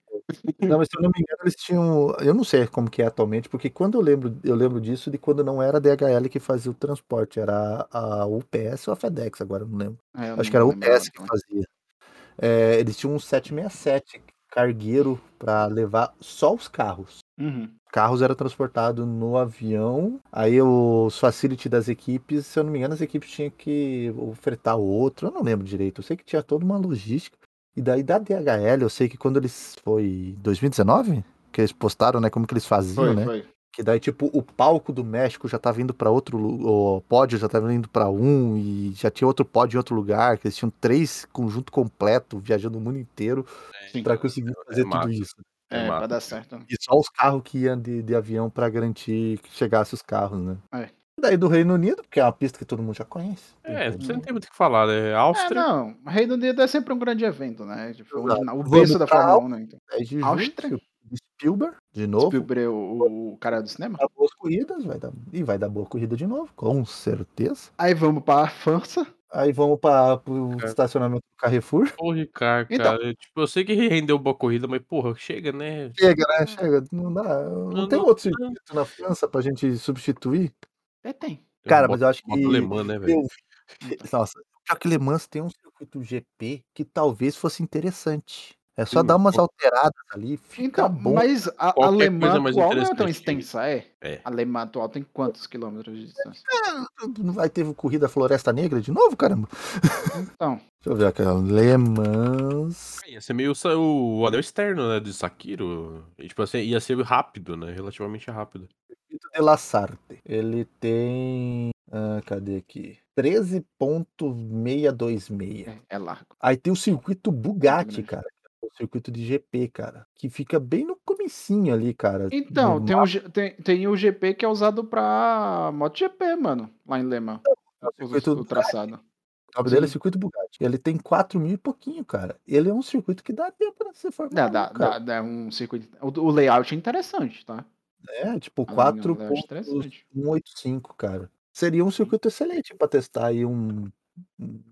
Não, mas se eu não me engano, eles tinham. Eu não sei como que é atualmente, porque quando eu lembro, eu lembro disso de quando não era a DHL que fazia o transporte, era a UPS ou a FedEx, agora eu não lembro. É, Acho não que era a UPS que fazia. É, eles tinham um 767 cargueiro para levar só os carros. Uhum. Carros eram transportados no avião, aí os facility das equipes, se eu não me engano, as equipes tinham que ofertar outro, eu não lembro direito, eu sei que tinha toda uma logística. E daí da DHL, eu sei que quando eles foi 2019 que eles postaram, né, como que eles faziam, Foi, né? foi. Que daí tipo o palco do México já tava indo para outro, o pódio já tava indo para um e já tinha outro pódio em outro lugar, que eles tinham três conjunto completo viajando o mundo inteiro Sim. para conseguir fazer massa. tudo isso. É, É pra massa. dar certo. E só os carros que iam de, de avião para garantir que chegasse os carros, né? É. Daí do Reino Unido, porque é uma pista que todo mundo já conhece. É, Tem você não tem muito o que falar, né? É, Áustria. não. O Reino Unido é sempre um grande evento, né? Tipo, o berço da Fórmula 1, né? Então. 10 de junho, Áustria. Spielberg, de novo. Spielberg, o, o cara do cinema. Vai dar boas corridas, vai dar, e vai dar boa corrida de novo, com certeza. Aí vamos pra França. Aí vamos para o estacionamento do Carrefour. Ô, Ricardo, Então. cara. Tipo, eu sei que rendeu boa corrida, mas, porra, chega, né? Chega, né? Chega. Não dá. Não, Não, tem não- outro circuito na França pra gente substituir. É, tem. Cara, mas eu acho que. alemã, né, velho? (laughs) Nossa, pior que Le Mans tem um circuito GP que talvez fosse interessante. É só Sim, dar umas alteradas ali, fica Então, bom. mas a alemã atual não é tão interessante. extensa, é? É. A alemã atual tem quantos quilômetros de distância? Não vai ter corrida Floresta Negra de novo, caramba? Então, (laughs) Deixa eu ver aqui. Le Mans. Ia ser meio sa- o anel externo, né, de Sakiro. E, tipo assim, ia ser rápido, né? Relativamente rápido. Circuito de La Sarte. Ele tem. ah, cadê aqui? 13.626. é, é largo. Aí tem o circuito Bugatti, cara. O circuito de GP, cara. Que fica bem no comecinho ali, cara. Então, tem o, tem, tem o GP que é usado pra MotoGP, mano, lá em Le Mans. O, circuito o traçado. O nome dele é. Circuito Bugatti. Ele tem 4 mil e pouquinho, cara. Ele é um circuito que dá tempo pra ser Fórmula Dá, 1, dá, dá, dá um circuito. O, o layout é interessante, tá? É, tipo, A linha, o layout é 4.185, interessante. cara. Seria um circuito excelente pra testar aí um,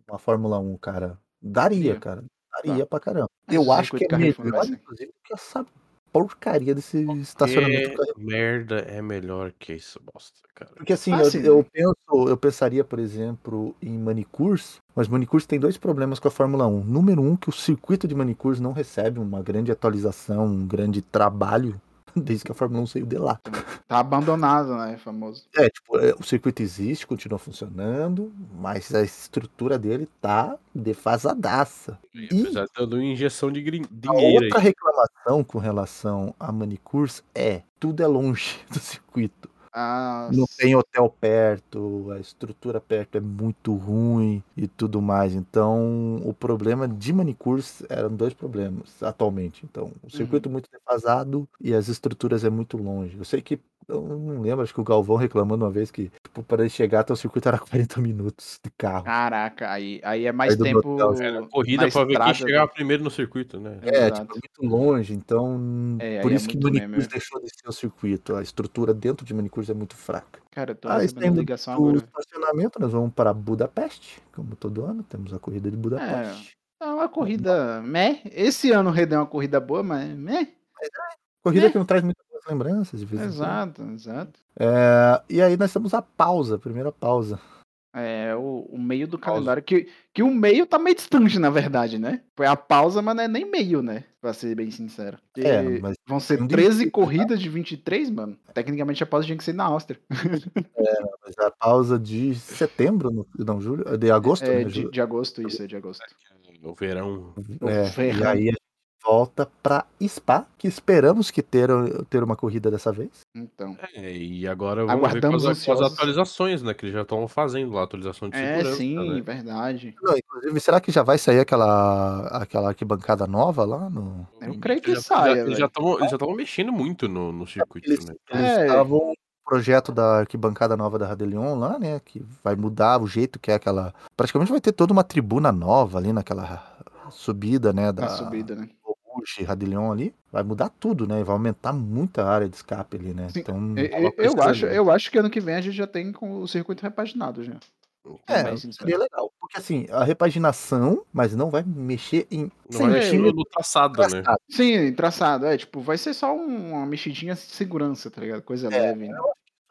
uma Fórmula 1, cara. Daria, Daria. cara. Daria pra caramba. Mas Eu acho que é melhor, inclusive, que essa porcaria desse estacionamento do Que Carrefour. merda é melhor que isso, bosta, cara. Porque assim, Ah, eu, sim. eu penso, eu pensaria, por exemplo, em Manicurs, mas Manicurs tem dois problemas com a Fórmula 1. Número um, que o circuito de Manicurs não recebe uma grande atualização, um grande trabalho, desde que a Fórmula 1 saiu de lá. Tá abandonado, né? Famoso. É, tipo, é, o circuito existe, continua funcionando, mas a estrutura dele tá defasadaça. E E apesar de dando injeção de grin- a dinheiro outra aí. reclamação com relação a Manicurs é tudo é longe (laughs) do circuito. Não tem hotel perto, a estrutura perto é muito ruim e tudo mais. Então, o problema de Manicurs eram dois problemas atualmente. Então, o circuito muito defasado e as estruturas é muito longe. Eu sei que Eu não lembro, acho que o Galvão reclamando uma vez que, tipo, para ele chegar até o circuito era (laughs) 40 minutos de carro. Caraca, aí, aí é mais Aí tempo. Hotel, Era corrida na pra ver quem chegava primeiro no circuito, né? É, Exato. tipo, é muito longe, então. É, por é isso que muito Manicurso mesmo, é. deixou de ser o circuito. A estrutura dentro de Manicurso é muito fraca. Cara, eu tô Ah, recebendo ligação agora. estacionamento, nós vamos para Budapeste, como todo ano, temos a corrida de Budapeste. É uma corrida meh. Esse ano rendeu uma corrida boa, mas meh. Corrida É. que não traz muitas lembranças de vez em quando. Exato, exato. É, e aí nós temos a pausa, a primeira pausa. É o, o meio do Pausa. calendário. Que, que o meio tá meio distante, na verdade, né? Foi a pausa, mas não é nem meio, né? Pra ser bem sincero. Porque É, mas Vão ser um de 13 23, corridas de 23, mano. Tecnicamente a pausa tinha que ser na Áustria. (laughs) mas a pausa de setembro, no- não, julho, de agosto, É, né? de, de agosto, isso, é de agosto. No verão. É, e Ferrando. aí a gente volta para Spa, que esperamos que ter, ter uma corrida dessa vez. Então. É, e agora vamos Aguardamos ver com as, com as atualizações, né? Que eles já estão fazendo lá, atualização de É, segurança, sim, né? verdade. Não, inclusive, será que já vai sair aquela, aquela arquibancada nova lá no. Eu creio que já- saia, já- Eles velho. já já estavam mexendo muito no, no circuito, Eles né? eles É. estavam projeto da arquibancada nova da Radelion lá, né? Que vai mudar o jeito que é aquela. Praticamente vai ter toda uma tribuna nova ali naquela subida, né? Da subida, né? Radelion ali. Vai mudar tudo, né? E vai aumentar muita área de escape ali, né? Sim, Então. Eu, tava eu- eu acho, né? eu acho que ano que vem a gente já tem com o circuito repaginado já. É, bem seria legal. Porque assim, a repaginação, mas não vai mexer em Não vai mexer no, no traçado, né? traçado. Sim, traçado, é, tipo, vai ser só um- uma mexidinha de segurança, tá ligado? Coisa É, leve. né?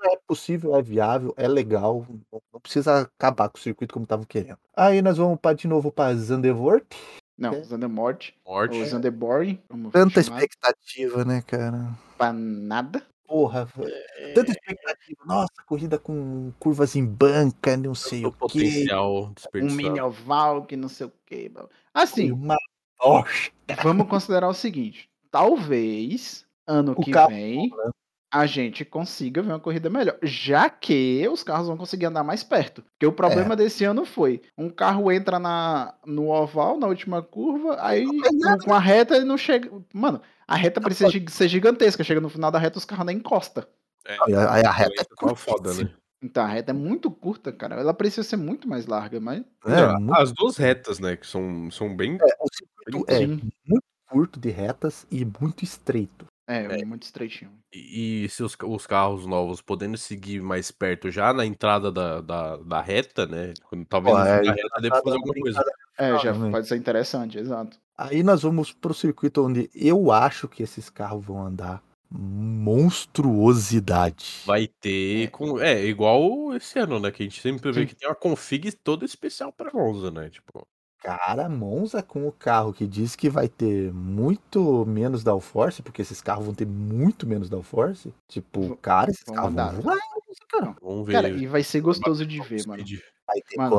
É possível, é viável, é legal. Não precisa acabar com o circuito como estavam querendo. Aí nós vamos pra, de novo para Zandvoort. Não, É. Zandemort, Morte. ou Zandeborn, como Tanta chamar, expectativa, né, cara? pra nada. Porra, tanta expectativa. Nossa, corrida com curvas em banca, não sei o o quê. potencial Um desperdiçado. mini oval que não sei o que. Assim, Uma vamos considerar o seguinte: talvez ano O que carro- vem a gente consiga ver uma corrida melhor, já que os carros vão conseguir andar mais perto. Porque o problema É. desse ano foi: um carro entra na, no oval, na última curva, aí com, a reta ele não chega. Mano, a reta precisa ser gigantesca. Chega no final da reta, os carros nem encostam. Aí a, aí a reta é Tá foda, né? Então a reta é muito curta, cara. Ela precisa ser muito mais larga, mas. É, muito, As duas retas, né? Que são, são bem. é, o circuito é Sim. muito curto de retas e muito estreito. É, muito estreitinho. E, e se os, os carros novos podendo seguir mais perto já na entrada da, da, da reta, né? Quando talvez Pô, é, da reta dê pra fazer alguma coisa. É, Ah, já né? pode ser interessante, exato. Aí nós vamos pro circuito onde eu acho que esses carros vão andar monstruosidade. Vai ter. Com, é, igual esse ano, né? Que a gente sempre vê Sim. que tem uma config toda especial pra Monza, né? Tipo, Cara, Monza com o carro que diz que vai ter muito menos downforce, porque esses carros vão ter muito menos downforce. Tipo, cara, esses carros vão voar, cara. vamos ver. Cara, e vai ser gostoso de ver, mano. Vai ter Mano.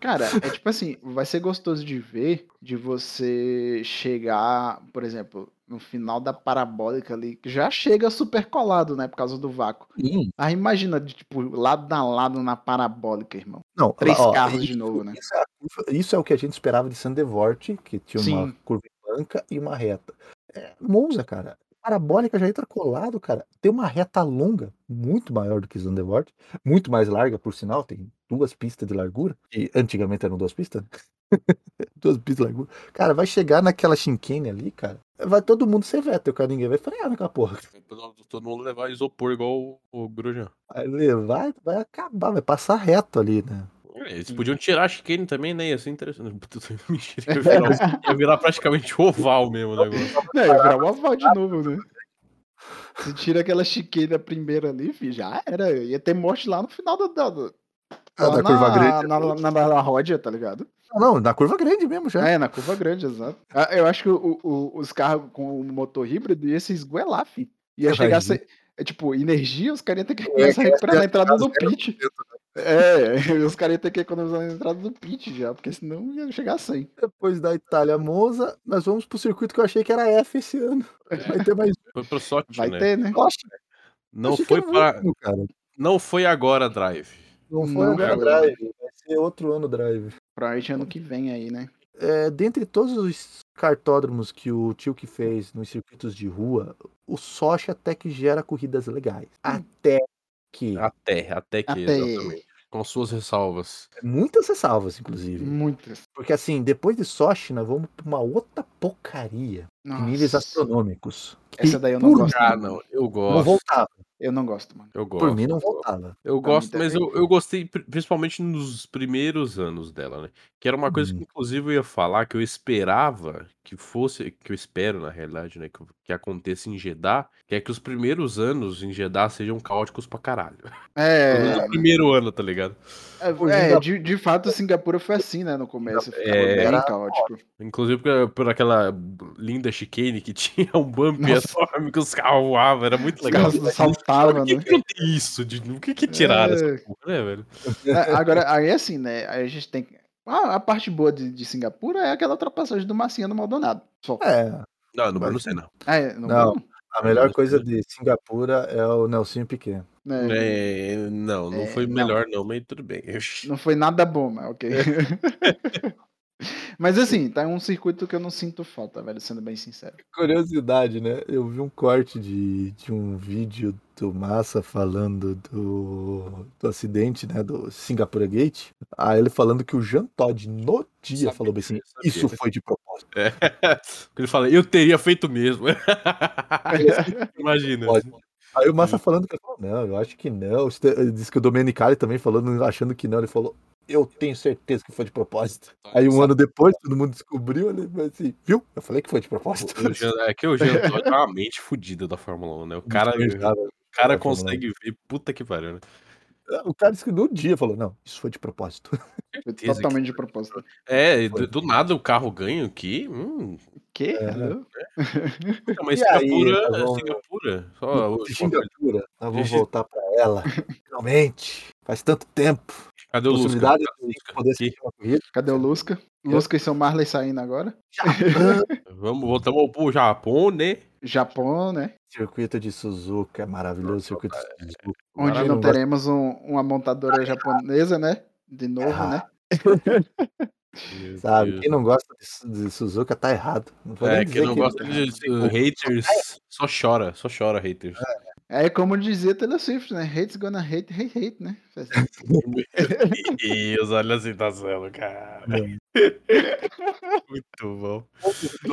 Cara, é tipo assim, vai ser gostoso de ver, de você chegar, por exemplo, no final da parabólica ali, que já chega super colado, né, por causa do vácuo. Sim. Aí imagina, de, tipo, lado a lado na parabólica, irmão. Não, Três ó, carros de isso- novo, né? Isso é, curva- isso é o que a gente esperava de Sandevort, que tinha uma Sim. curva em banca e uma reta. É, Monza, cara. Parabólica já entra colado, cara. Tem uma reta longa, muito maior do que Zandvoort, muito mais larga, por sinal, tem duas pistas de largura, e antigamente eram duas pistas? (laughs) duas largura. Cara, vai chegar naquela chinquene ali, cara, vai todo mundo ser Vettel, cara, ninguém vai frear naquela porra. Todo mundo levar isopor igual o, o Grosjean. Vai levar, vai acabar, vai passar reto ali, né? É, Eles podiam tirar a chicane também, né? Ia ser interessante. (laughs) Mentira, ia virar, ia virar praticamente oval mesmo o negócio. Não, ia virar uma oval de (laughs) novo, né? Se tira aquela chiqueira primeira ali, filho, já era. Ia ter morte lá no final da. da, da- Ah, da curva na, grande. Na, na, na, na Ródia, tá ligado? Não, na curva grande mesmo já. É, na curva grande, exato. Ah, Eu acho que o- o- os carros com o motor híbrido iam se esguelar, fi. Ia É, chegar a ser. É, tipo, energia, os caras iam ter que É, começar a que recuperar na ia entrada do pit. É, (laughs) os caras iam ter que economizar na entrada do pit já, porque senão ia chegar 100. Depois da Itália Monza, nós vamos pro circuito que eu achei que era F esse ano. Vai ter mais Foi pro Sochi, Vai né? ter, né? Nossa, Não foi, não foi agora Drive. Não foi Não agora. Drive, ser outro ano Drive. Provavelmente ano que vem aí, né? é, dentre todos os cartódromos que o tio que fez nos circuitos de rua, o Sochi até que gera corridas legais. Até que. Até, até que, Até- exatamente. Com suas ressalvas. Muitas ressalvas, inclusive. Muitas. Porque assim, depois de Sochi, nós vamos pra uma outra porcaria. De níveis Nossa. astronômicos. Essa daí eu não gosto. Ah, não, eu Não gosto. voltava. Eu não gosto, mano. Eu gosto. Por mim, não voltava. Eu gosto, mas eu, eu gostei pri- principalmente nos primeiros anos dela, né? Que era uma coisa que, Uhum. inclusive, eu ia falar que eu esperava que fosse, que eu espero, na realidade, né? Que, que aconteça em Jeddah, que é que os primeiros anos em Jeddah sejam caóticos pra caralho. É, (laughs) o primeiro ano, tá ligado? é, é, de, de fato, Singapura foi assim, né? No começo. Ficava É. bem caótico. Inclusive por, por aquela linda chicane que (laughs) tinha um bump enorme que os carros voavam, era muito Os legal. carros saltavam, que, né? que não tem isso? De, por que, que tiraram É. essa porra, né, velho? É, Agora, aí assim, né? Aí a gente tem. A, a parte boa de, de Singapura é aquela ultrapassagem do Massinha no Maldonado. Só. É, Não, não, Mas- não sei não. Ah, é, não, Não. não, a melhor coisa de Singapura é o Nelsinho Piquet. né? É, não, não É, foi não. melhor não, mas tudo bem. Não foi nada bom, mas ok. (laughs) mas assim, tá um circuito que eu não sinto falta, velho, sendo bem sincero. Curiosidade, né? Eu vi um corte de, de um vídeo do Massa falando do, do acidente, né? Do Singapura Gate. Aí ele falando que o Jean Todt no dia Sabia, falou bem assim: sabia. Isso foi de propósito. É. (laughs) Ele fala, eu teria feito mesmo. (laughs) Imagina. Pode. Aí o Massa falando que ele falou: Não, eu acho que não. Disse que o Domenicali também falando, achando que não. Ele falou: Eu tenho certeza que foi de propósito. Aí um ano depois, todo mundo descobriu, ele falou assim: Viu? Eu falei que foi de propósito. O Jean- é que o Jean Todt é uma mente fodida da Fórmula 1, né? O cara, o cara da Fórmula 1. consegue ver, puta que pariu, né? O cara disse que no dia falou: Não, isso foi de propósito. Que- totalmente de propósito. É, do, do nada o carro ganha aqui. Hum, Que? É. Alô? não, mas aí, Singapura, nós vamos- Singapura. Só, Singapura, nós vamos voltar pra ela. (laughs) Finalmente. Faz tanto tempo. Cadê o Lusca? Cadê o de Lusca? poder. Cadê o Lusca? Lusca e seu Marley saindo agora. (laughs) Vamos, voltamos pro Japão, né? Japão, né? Circuito de Suzuka, é maravilhoso circuito de Suzuka. Onde não teremos um- uma montadora japonesa, né? De novo, Ah, né? (laughs) Sabe, Deus. quem não gosta de, de Suzuka tá errado. É, quem não que- gosta de de haters só chora, só chora haters. É como dizia Taylor Swift, né? Hate's gonna hate, hate, hate, né? Meu Deus, olha a citação, cara. (laughs) Muito bom.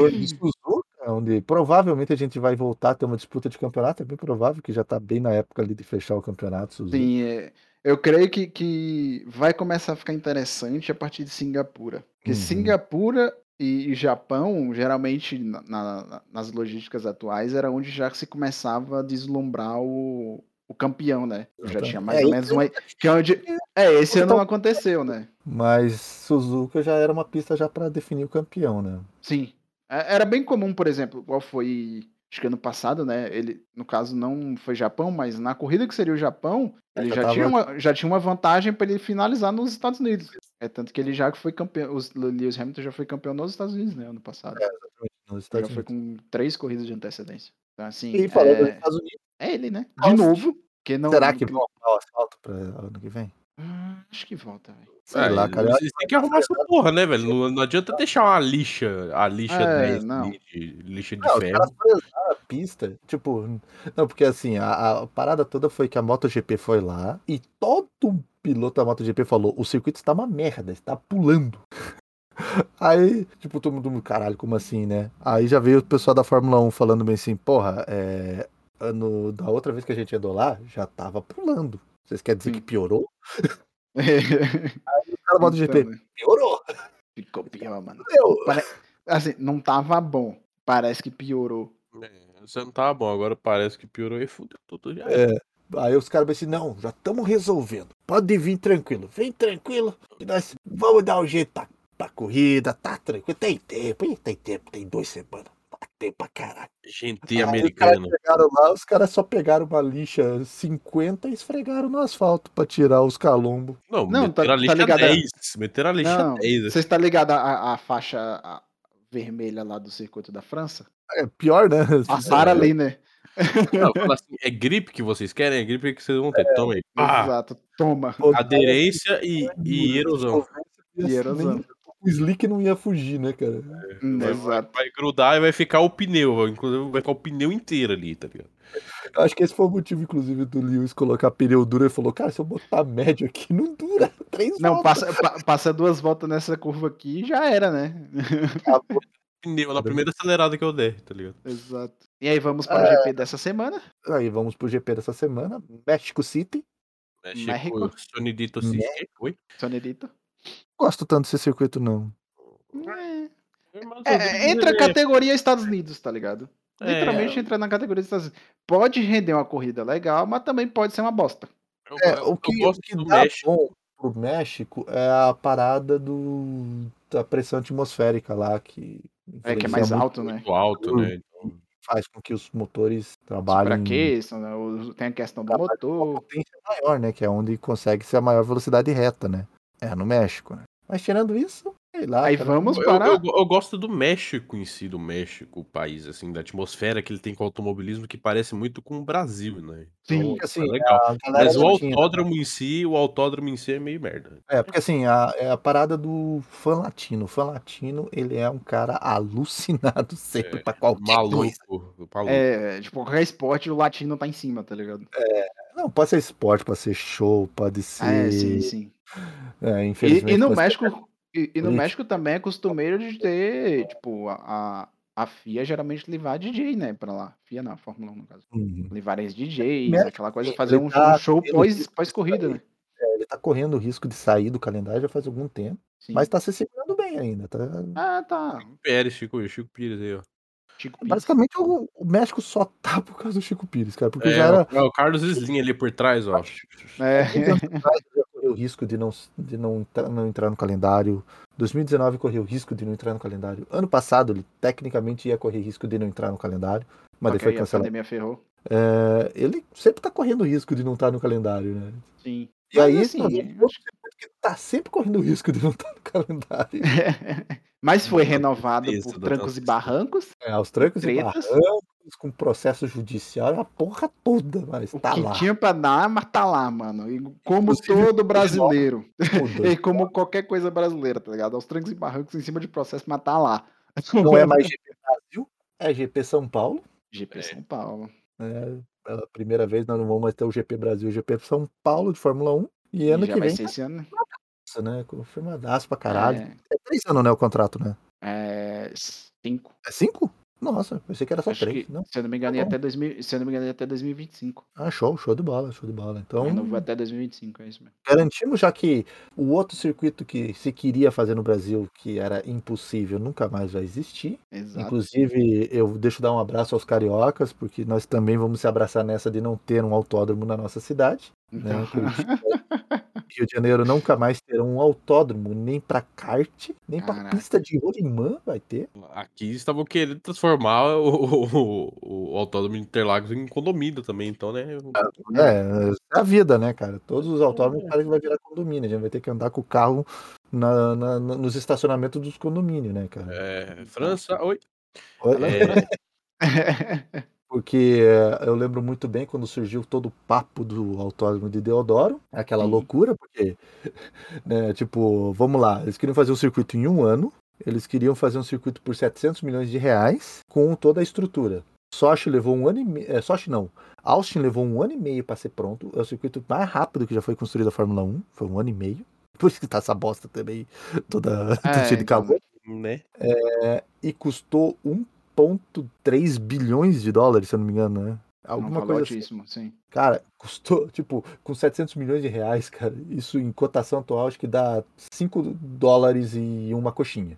de Suzuka, onde provavelmente a gente vai voltar a ter uma disputa de campeonato. É bem provável que já tá bem na época ali de fechar o campeonato. Suzuka. Sim, é, eu creio que, que vai começar a ficar interessante a partir de Singapura. Porque Uhum. Singapura e, e Japão, geralmente na- na- nas logísticas atuais, era onde já se começava a deslumbrar o, o campeão, né? Já tinha mais É, ou menos uma. Que é, onde, é, esse ano não aconteceu, né? Mas Suzuka já era uma pista já para definir o campeão, né? Sim. É, Era bem comum, por exemplo, igual foi. Acho que ano passado, né? Ele, no caso, não foi Japão, mas na corrida que seria o Japão, ele Já já, tava- tinha, uma, já tinha uma vantagem para ele finalizar nos Estados Unidos. É tanto que ele já foi campeão. Os Lewis Hamilton já foi campeão nos Estados Unidos, né? Ano passado. Nos já Estados foi Unidos. com três corridas de antecedência. Então, assim. E falando dos é, Estados Unidos, é ele, né? De novo. Que não, será que vão arrumar o asfalto para ano que vem? Hum, acho que volta, velho. Sei Ah, lá, cara. Vocês têm que arrumar essa porra, né, velho? Não, não adianta deixar uma lixa, a lixa É, 10 não. ali de lixa de Não, ferro. a pista. Tipo, não, porque assim, a, a parada toda foi que a MotoGP foi lá e todo piloto da MotoGP falou: o circuito está uma merda, está pulando. (laughs) Aí, tipo, todo mundo, caralho, como assim, né? Aí já veio o pessoal da Fórmula 1 falando bem assim, porra, é, ano, da outra vez que a gente andou lá, já tava pulando. Vocês querem dizer Sim. que piorou? (laughs) O cara da MotoGP, Então, né? piorou. Ficou pior, mano. Meu. Assim, não tava bom. Parece que piorou. É, Você não tá bom, agora parece que piorou e fudeu tudo já. É. Aí os caras assim, não, já estamos resolvendo. Pode vir tranquilo. Vem tranquilo. Que nós vamos dar um jeito pra, pra corrida. Tá tranquilo. Tem tempo, hein? Tem tempo. Tem duas semanas. Tá tempo pra caralho. Gente Aí os caras americana. lá, os caras só pegaram uma lixa 50 e esfregaram no asfalto pra tirar os calombos. Não, Não, tá- meteram a tá lixa ligado? 10. Meteram a lixa Não, 10. você está ligado à, à faixa a- vermelha lá do circuito da França? É pior, né? Passaram ali, né? Não, fala assim, é gripe que vocês querem? É gripe que vocês vão ter. Toma aí. Exato. Toma. Aderência e, e erosão. E erosão. O Slick não ia fugir, né, cara? Hum, Vai, vai- Exato. vai grudar e vai ficar o pneu. Inclusive, vai ficar o pneu inteiro ali, tá ligado? Eu acho que esse foi o motivo, inclusive, do Lewis colocar pneu duro. Ele falou, cara, se eu botar médio aqui, não dura. Três Não, voltas. passa, pa- passa duas voltas nessa curva aqui e já era, né? Acabou. Pneu na primeira acelerada que eu der, tá ligado? Exato. E aí, vamos para o GP dessa semana? Aí vamos pro GP dessa semana. México City. México, México. Sonidito. City. Oi? Gosto tanto desse circuito, não. É, é, entra a categoria Estados Unidos, tá ligado? É. Literalmente entra na categoria Estados Unidos. Pode render uma corrida legal, mas também pode ser uma bosta. Eu, É, o que, eu gosto o que dá México. bom pro México é a parada do, da pressão atmosférica lá, que, É que é mais muito, alto, né? Muito alto, né? Então, faz com que os motores trabalhem Superaqueçam, né? O- tem a questão do motor. potência maior, né? Que é onde consegue ser a maior velocidade reta, né? É no México, né? Mas tirando isso, sei lá. Aí cara, vamos eu, para. eu, eu gosto do México em si, do México, o país, assim, da atmosfera que ele tem com o automobilismo que parece muito com o Brasil, né? Sim, Porque, assim, é legal. Mas o autódromo em si, o autódromo em si é meio merda. É, porque assim, a, é a parada do fã latino. O fã latino, ele é um cara alucinado (laughs) sempre pra qualquer coisa. Maluco. maluco. É, tipo, qualquer esporte, o latino tá em cima, tá ligado? Não, pode ser esporte, pode ser show, pode ser. É, sim, sim. É, E, infelizmente. e no pode ser- México, e, e no. México também é costumeiro de ter, tipo, a, a, a FIA geralmente levar DJ, né, pra lá. FIA não, Fórmula 1 no caso. Uhum. Levarem os DJs, aquela coisa, fazer ele um, tá um show tendo pós, né? É, ele tá correndo o risco de sair do calendário já faz algum tempo, Sim. mas tá se segurando bem ainda. Tá... Ah, tá. Pérez, Chico, Chico Pires aí, ó. Chico Pires. Basicamente, o, o México só tá por causa do Chico Pires, cara, porque É, já era. o, o Carlos Slim ali por trás, ó. É, correu o risco de não, de não, entrar, não entrar no calendário. 2019 correu o risco de não entrar no calendário. Ano passado, ele tecnicamente ia correr risco de não entrar no calendário, mas que foi aí a cancelado. pandemia ferrou. É, ele sempre tá correndo risco de não estar no calendário, né? Sim. E Mas, aí, assim, nós vemos outro circuito que tá sempre correndo risco de não estar no calendário. (laughs) Mas foi renovado Isso, por trancos e barrancos. É, aos trancos e Tretas. barrancos, com processo judicial, a porra toda, mas O tá que lá. tinha pra dar, mas tá lá, mano. E como Inclusive, todo brasileiro. Tudo. (laughs) E como qualquer coisa brasileira, tá ligado? Aos trancos e barrancos em cima de processo, mas tá lá. Não é mais (laughs) GP Brasil, é GP São Paulo. GP São Paulo. né? Pela primeira vez nós não vamos mais ter o GP Brasil, o GP São Paulo de Fórmula 1. E E ano já que vai vem, ser esse ano, né? tá, né? Confirmadaço pra caralho. É, É três anos, né? O contrato, né? é, cinco. É cinco? Nossa, pensei que era só Acho três. que, Não. se eu não me engano, Tá ia bom. até 2000, se eu não me engano, até 2025. Ah, show, show de bola, show de bola. Então, Renovou até 2025, é isso mesmo. garantimos já que o outro circuito que se queria fazer no Brasil, que era impossível, nunca mais vai existir. Exato. Inclusive, eu deixo dar um abraço aos cariocas, porque nós também vamos se abraçar nessa de não ter um autódromo na nossa cidade. Né? (laughs) Rio de Janeiro nunca mais terá um autódromo, nem pra kart, nem pra Caraca. pista de rolimã vai ter. Aqui estavam querendo transformar o, o, o autódromo de Interlagos em condomínio também, então, né? É, é a vida, né, cara? Todos os autódromos cara que vai virar condomínio. A gente vai ter que andar com o carro na, na- na- nos estacionamentos dos condomínios, né, cara? É, França, oi. Olha, É, (laughs) (laughs) Porque eh, eu lembro muito bem quando surgiu todo o papo do autódromo de Deodoro, aquela Sim. loucura, porque, (laughs) né, tipo, vamos lá, eles queriam fazer um circuito em um ano, eles queriam fazer um circuito por 700 milhões de reais com toda a estrutura. Sochi levou um ano e meio, é, Sochi não, Austin levou um ano e meio para ser pronto, é o circuito mais rápido que já foi construído a Fórmula 1, foi um ano e meio. (laughs) Por isso que tá essa bosta também, toda, (laughs) É, cheia de então, calor. né? E custou 1,3 bilhões de dólares, se eu não me engano, né? um Alguma coisa assim. altíssimo, sim. Cara, custou, (laughs) tipo, com 700 milhões de reais, cara. Isso em cotação atual, acho que dá 5 dólares e uma coxinha.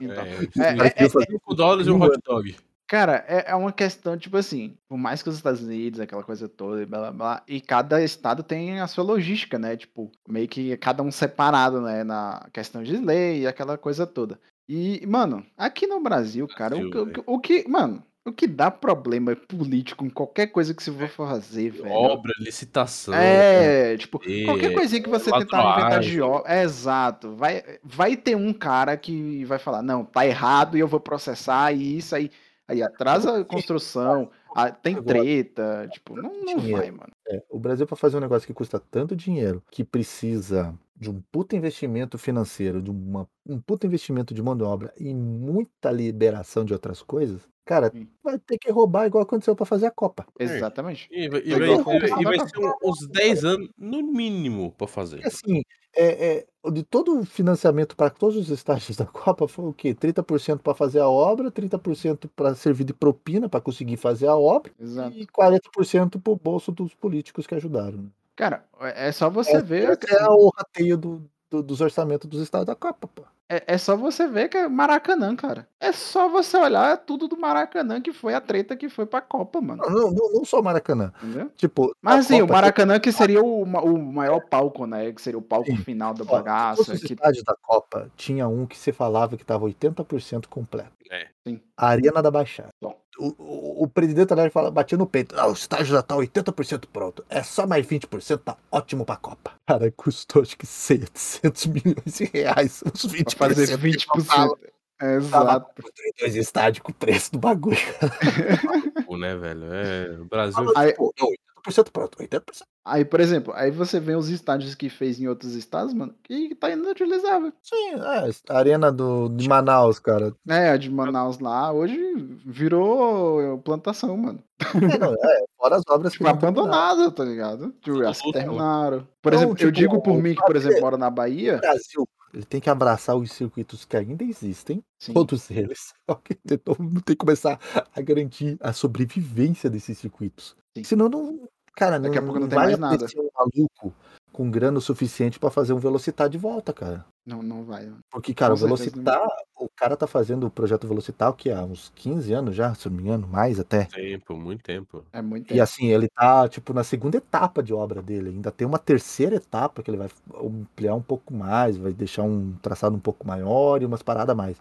Então, É, É, fazer 5 dólares e um hot dog. Cara, é, é uma questão, tipo assim, por mais que os Estados Unidos, aquela coisa toda, e blá blá blá, e cada estado tem a sua logística, né? Tipo, meio que cada um separado, né? Na questão de lei e aquela coisa toda. E, mano, aqui no Brasil, cara, o, que- o, o que, mano, o que dá problema político em qualquer coisa que você for fazer, velho. Obra, licitação. É, tipo, é, qualquer coisinha que você tentar inventar de obra. É, exato. Vai, vai ter um cara que vai falar, não, tá errado e eu vou processar e isso aí. Aí atrasa a construção, ah, tem treta. Tipo, não, não vai, mano. É, o Brasil, para fazer um negócio que custa tanto dinheiro, que precisa de um puta investimento financeiro, de uma, um puta investimento de mão de obra e muita liberação de outras coisas, cara, Sim. vai ter que roubar igual aconteceu pra fazer a Copa. Exatamente. E, vai- e É vai, e vai- e ser uns 10 anos, no mínimo, pra fazer. Assim, é, é, de todo o financiamento para todos os estágios (laughs) da Copa foi o quê? 30% para fazer a obra, 30% para servir de propina para conseguir fazer a obra Exato. e 40% pro bolso dos políticos que ajudaram. Cara, é é só você ver. Esse é o rateio do- do- dos orçamentos dos estados da Copa, pô. É, é só você ver que é Maracanã, cara. É só você olhar tudo do Maracanã que foi a treta que foi pra Copa, mano. Não, não, não só o Maracanã. Entendeu? Tipo, Mas a assim, o Copa, Maracanã que seria o, o maior palco, né? Que seria o palco Sim. final da bagaça. os Que... estádios da Copa tinha um que você falava que tava 80% completo. É. Sim. A Arena da Baixada. Bom. O, o, o presidente da fala, batia no peito. Ah, o estádio já tá 80% pronto. É só mais 20%, tá ótimo pra Copa. Cara, custou acho que 700 milhões de reais. Uns 20%. Pra fazer que 20%. faltava. É, Exato. dois estádios com o preço do bagulho. (laughs) Pô, né, velho? É, o Brasil. Aí- Pô, não, 80% pronto, 80%. Aí, por exemplo, aí você vê os estádios que fez em outros estados, mano, que tá inutilizável. Sim, é, a arena do, de Manaus, cara. É, a de Manaus lá, hoje virou plantação, mano. É, não, é, fora as obras (laughs) Tipo, que abandonada, tá ligado? Tipo, se Tudo, terminaram. Por Não, exemplo, eu tipo, digo por mim que, por exemplo, moro na Bahia. Brasil, ele tem que abraçar os circuitos que ainda existem, Sim. todos eles. (laughs) Que tentou- tem que começar a garantir a sobrevivência desses circuitos. Sim. Senão não, cara, Daqui a não, pouco não não tem vai mais nada. um maluco com grana o suficiente pra fazer um Velocitar de volta, cara. Não, não vai. mano. Porque, cara, o Com Velocitar, o cara tá fazendo o projeto Velocitar, o que há uns 15 anos já, se eu não me engano, mais até. Tempo, muito tempo. É muito E tempo. assim, ele tá, tipo, na segunda etapa de obra dele. Ainda tem uma terceira etapa que ele vai ampliar um pouco mais, vai deixar um traçado um pouco maior e umas paradas a mais.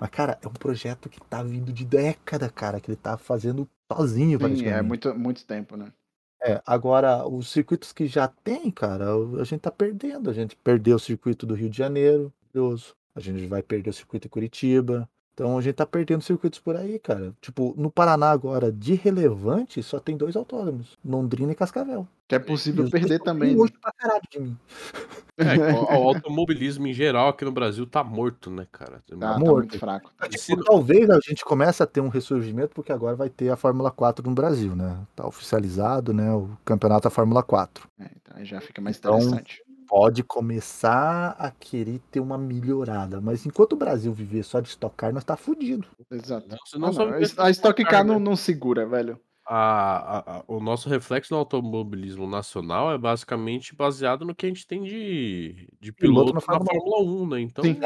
Mas, cara, é um projeto que tá vindo de década, cara, que ele tá fazendo sozinho, Sim, é muito, muito tempo, né? É, agora, os circuitos que já tem, cara, a gente tá perdendo. A gente perdeu o circuito do Rio de Janeiro, curioso. A gente vai perder o circuito em Curitiba. Então a gente tá perdendo circuitos por aí, cara. Tipo, no Paraná agora, de relevante, só tem dois autódromos, Londrina e Cascavel. Que é E possível os dois perder também. né? pra caralho de mim. É, (laughs) o, o automobilismo em geral aqui no Brasil tá morto, né, cara? Tá, tá morto. muito fraco. Tipo, Se não- talvez a gente comece a ter um ressurgimento, porque agora vai ter a Fórmula 4 no Brasil, né? Tá oficializado, né? O campeonato da Fórmula 4. É, então aí já fica mais Então, interessante. Pode começar a querer ter uma melhorada. Mas enquanto o Brasil viver só de estocar, nós tá fudido. Exato. Não, Ah, não não, a- a Stock Car não, não segura, velho. a- a- a- o nosso reflexo no automobilismo nacional é basicamente baseado no que a gente tem de, de Piloto piloto na Fórmula 1, né? Então, Sim.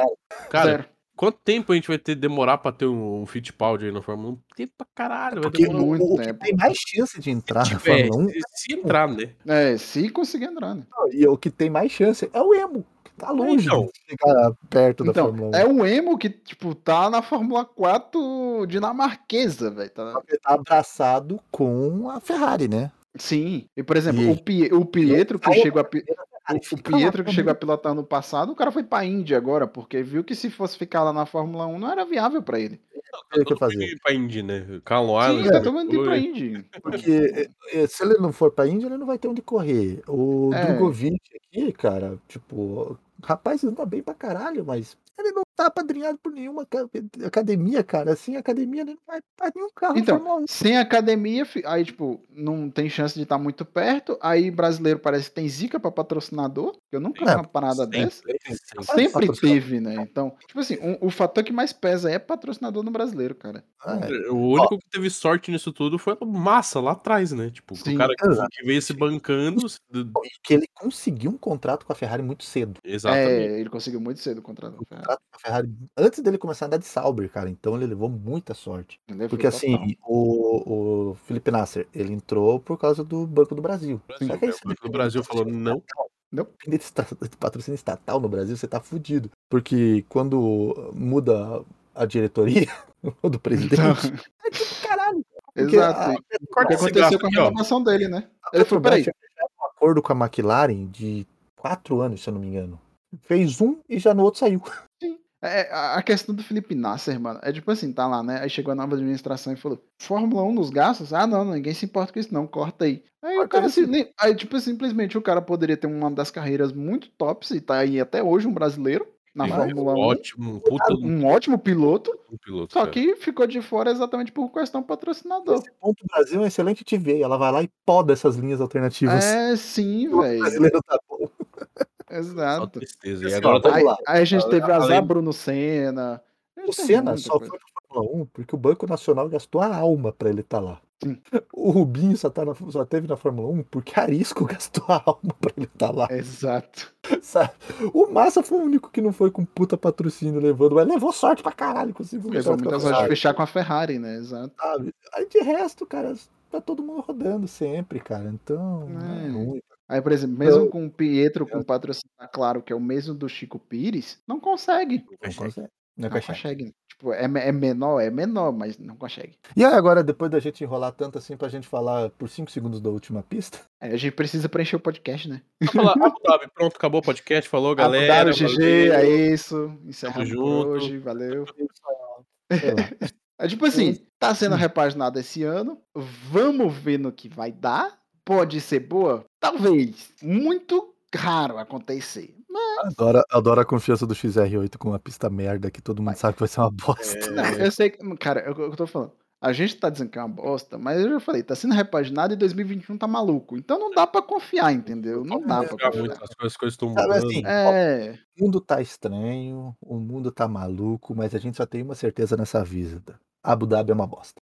cara, Zero. Quanto tempo a gente vai ter demorar pra ter um, um Fittipaldi aí na Fórmula 1? Tempo pra caralho, vai Porque demorar o, muito o que tempo. tem mais chance de entrar na tiver, Fórmula 1 se, se entrar, né? É, se conseguir entrar, né? e o que tem mais chance é o Emo, que tá longe então. de chegar perto da Então, Fórmula 1. é um emo que, tipo, tá na Fórmula 4 dinamarquesa, velho. Tá... Tá abraçado com a Ferrari, né? Sim. E, por exemplo, E- o, Pie- o Pietro que chegou a. pi- O, Pietro que chegou a pilotar no passado, o cara foi pra Índia agora, porque viu que se fosse ficar lá na Fórmula 1 não era viável pra ele. Ele quer Todo fazer. indo pra Indy, né? Calum Sim, Island. tá já todo mundo indo pra. Indy. Porque eh, se ele não for pra Índia, ele não vai ter onde correr. O É. Drogovic aqui, cara, tipo, rapaz anda bem pra caralho, mas ele não tá padrinhado por nenhuma ca- academia, cara. Assim, academia ele não vai pra nenhum carro Então, 1. Sem academia, aí, tipo, não tem chance de estar muito perto. Aí brasileiro parece que tem zica pra patrocinador. Eu nunca vi uma parada Sempre, dessa. sempre. Sempre teve, né? Então, tipo assim, um- o fator que mais pesa é patrocinador no brasileiro, cara. É, O único que teve sorte nisso tudo foi o Massa lá atrás, né? Tipo, Sim, o cara que, exato. que veio se bancando. e que ele conseguiu um contrato com a Ferrari muito cedo. Exatamente. É, ele conseguiu muito cedo o contrato. Um contrato com a Ferrari antes dele começar a andar de Sauber, cara. Então ele levou muita sorte. Entendeu? Porque total. assim, o, o Felipe Nasser, ele entrou por causa do Banco do Brasil. Brasil, Só que aí o você Banco do Brasil falou, não. Não. De patrocínio estatal no Brasil, você tá fudido. Porque quando muda a diretoria (laughs) do presidente, Então, é tipo caralho. Porque exato. a- O que aconteceu com a renovação dele, né? Ele falou, peraí, um acordo com a McLaren de quatro anos, se eu não me engano. Fez um e já no outro saiu. É, a a questão do Felipe Nasser, mano, é tipo assim, tá lá, né? Aí chegou a nova administração e falou: Fórmula 1 nos gastos? Ah, não, ninguém se importa com isso, não, corta aí. Aí o cara se. nem- Aí, tipo, simplesmente o cara poderia ter uma das carreiras muito tops e tá aí até hoje um brasileiro na Sim, Fórmula 1. Ótimo, um puta Um ótimo piloto, um piloto. só cara. que ficou de fora exatamente por questão patrocinador. Esse ponto do Brasil é um excelente TV. Ela vai lá e poda essas linhas alternativas. É, sim, O velho. brasileiro tá bom. (laughs) Só Exato. tristeza. E agora tá Aí, lá. aí a gente teve Além- azar Bruno Senna. A O Senna só coisa. foi pra Fórmula 1 porque o Banco Nacional gastou a alma pra ele estar lá. Sim. O Rubinho só, tá na, só teve na Fórmula 1 porque Arisco (laughs) gastou a alma pra ele estar lá. Exato. sabe? O Massa foi o único que não foi com puta patrocínio levando, mas levou sorte pra caralho. Conseguiu muita sorte de fechar com a Ferrari, né? Exato. sabe? Aí de resto, cara, tá todo mundo rodando sempre, cara. Então, É. é ruim. Aí, por exemplo, mesmo Eu- com o Pietro com patrocínio claro, que é o mesmo do Chico Pires, não consegue. Não Consegue. consegue. Não Não consegue. consegue. Tipo, é, é menor, é menor, mas não consegue. E aí agora, depois da gente enrolar tanto assim pra gente falar por 5 segundos da última pista, Aí a gente precisa preencher o podcast, né? Vamos falar, Abu Dhabi, pronto, acabou o podcast, falou, galera. Abu Dhabi, GG, valeu. é isso. Encerramos junto. hoje, valeu. (laughs) É tipo assim, tá sendo repaginado esse ano. Vamos ver no que vai dar. Pode ser boa? Talvez. Muito raro acontecer. Adoro, adoro a confiança do XR8 com uma pista merda que todo mundo sabe que vai ser uma bosta. Não, eu sei que. Cara, é o que eu tô falando. A gente tá dizendo que é uma bosta, mas eu já falei, tá sendo repaginado e 2021 tá maluco. Então não dá pra confiar, entendeu? Não dá pra confiar. muito, as coisas, as coisas estão Sabe mudando. assim, É. O mundo tá estranho, o mundo tá maluco, mas a gente só tem uma certeza nessa vida. Abu Dhabi é uma bosta.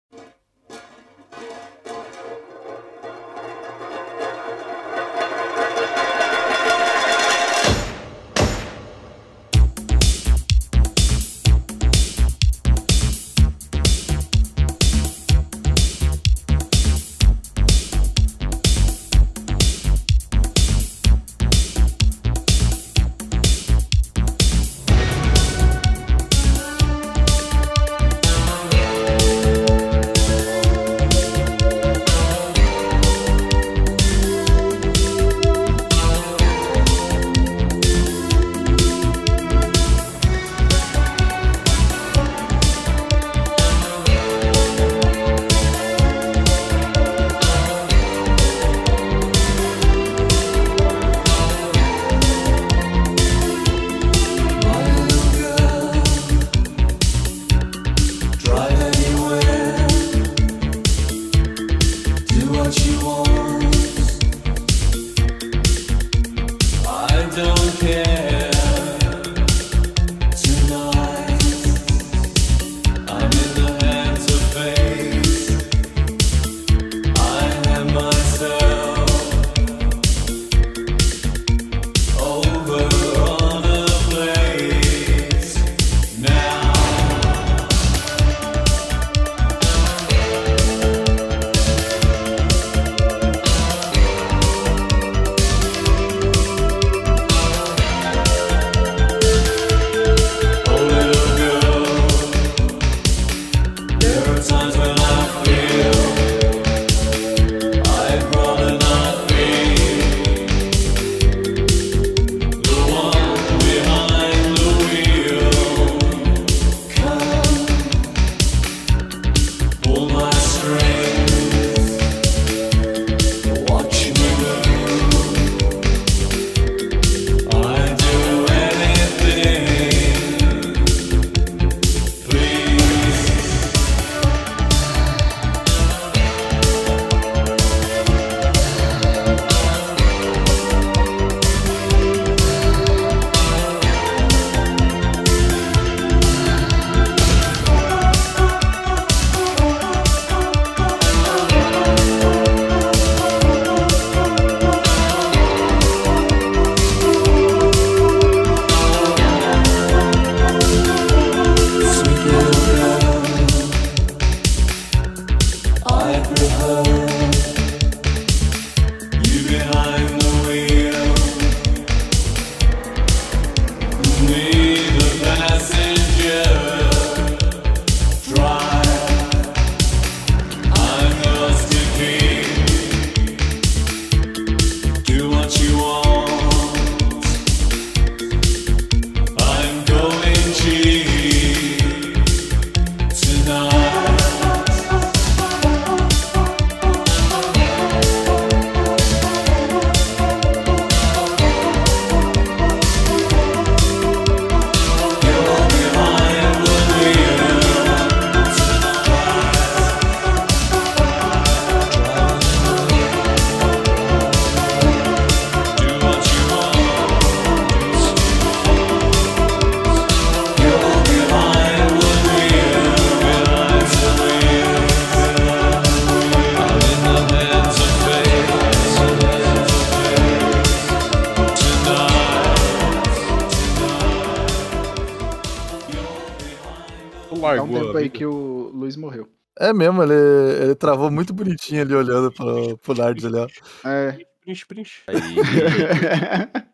Mesmo, ele, ele travou muito bonitinho ali olhando pro, pro Nardes ali, ó. É. Princh, princh. Aí, (laughs)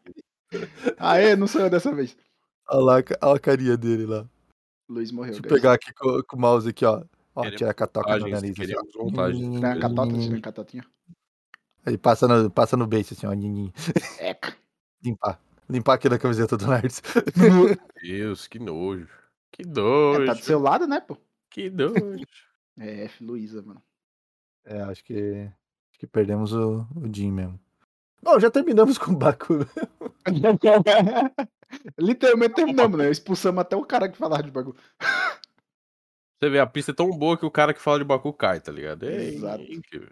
Aê, não sou eu dessa vez. Olha lá, olha a carinha dele lá. Luiz morreu. Deixa eu pegar aqui com, com o mouse aqui, ó. Ó, Queremos tira a catoca do nariz. assim. Tem a catota, você tem a catotinha. Aí passa no, passa no beijo, assim, ó. nhin, Eca. Limpar. Limpar aqui na camiseta do Nardes. Deus, que nojo. Que É, nojo. tá do seu lado, né, pô? Que nojo. É, F. Luísa, mano. É, acho que. Acho que perdemos o, o Jim mesmo. Bom, já terminamos (laughs) com o Baku. (laughs) Literalmente terminamos, né? Expulsamos até o cara que falava de bagulho. Você vê, a pista é tão boa que o cara que fala de Baku cai, tá ligado? É Exato. incrível.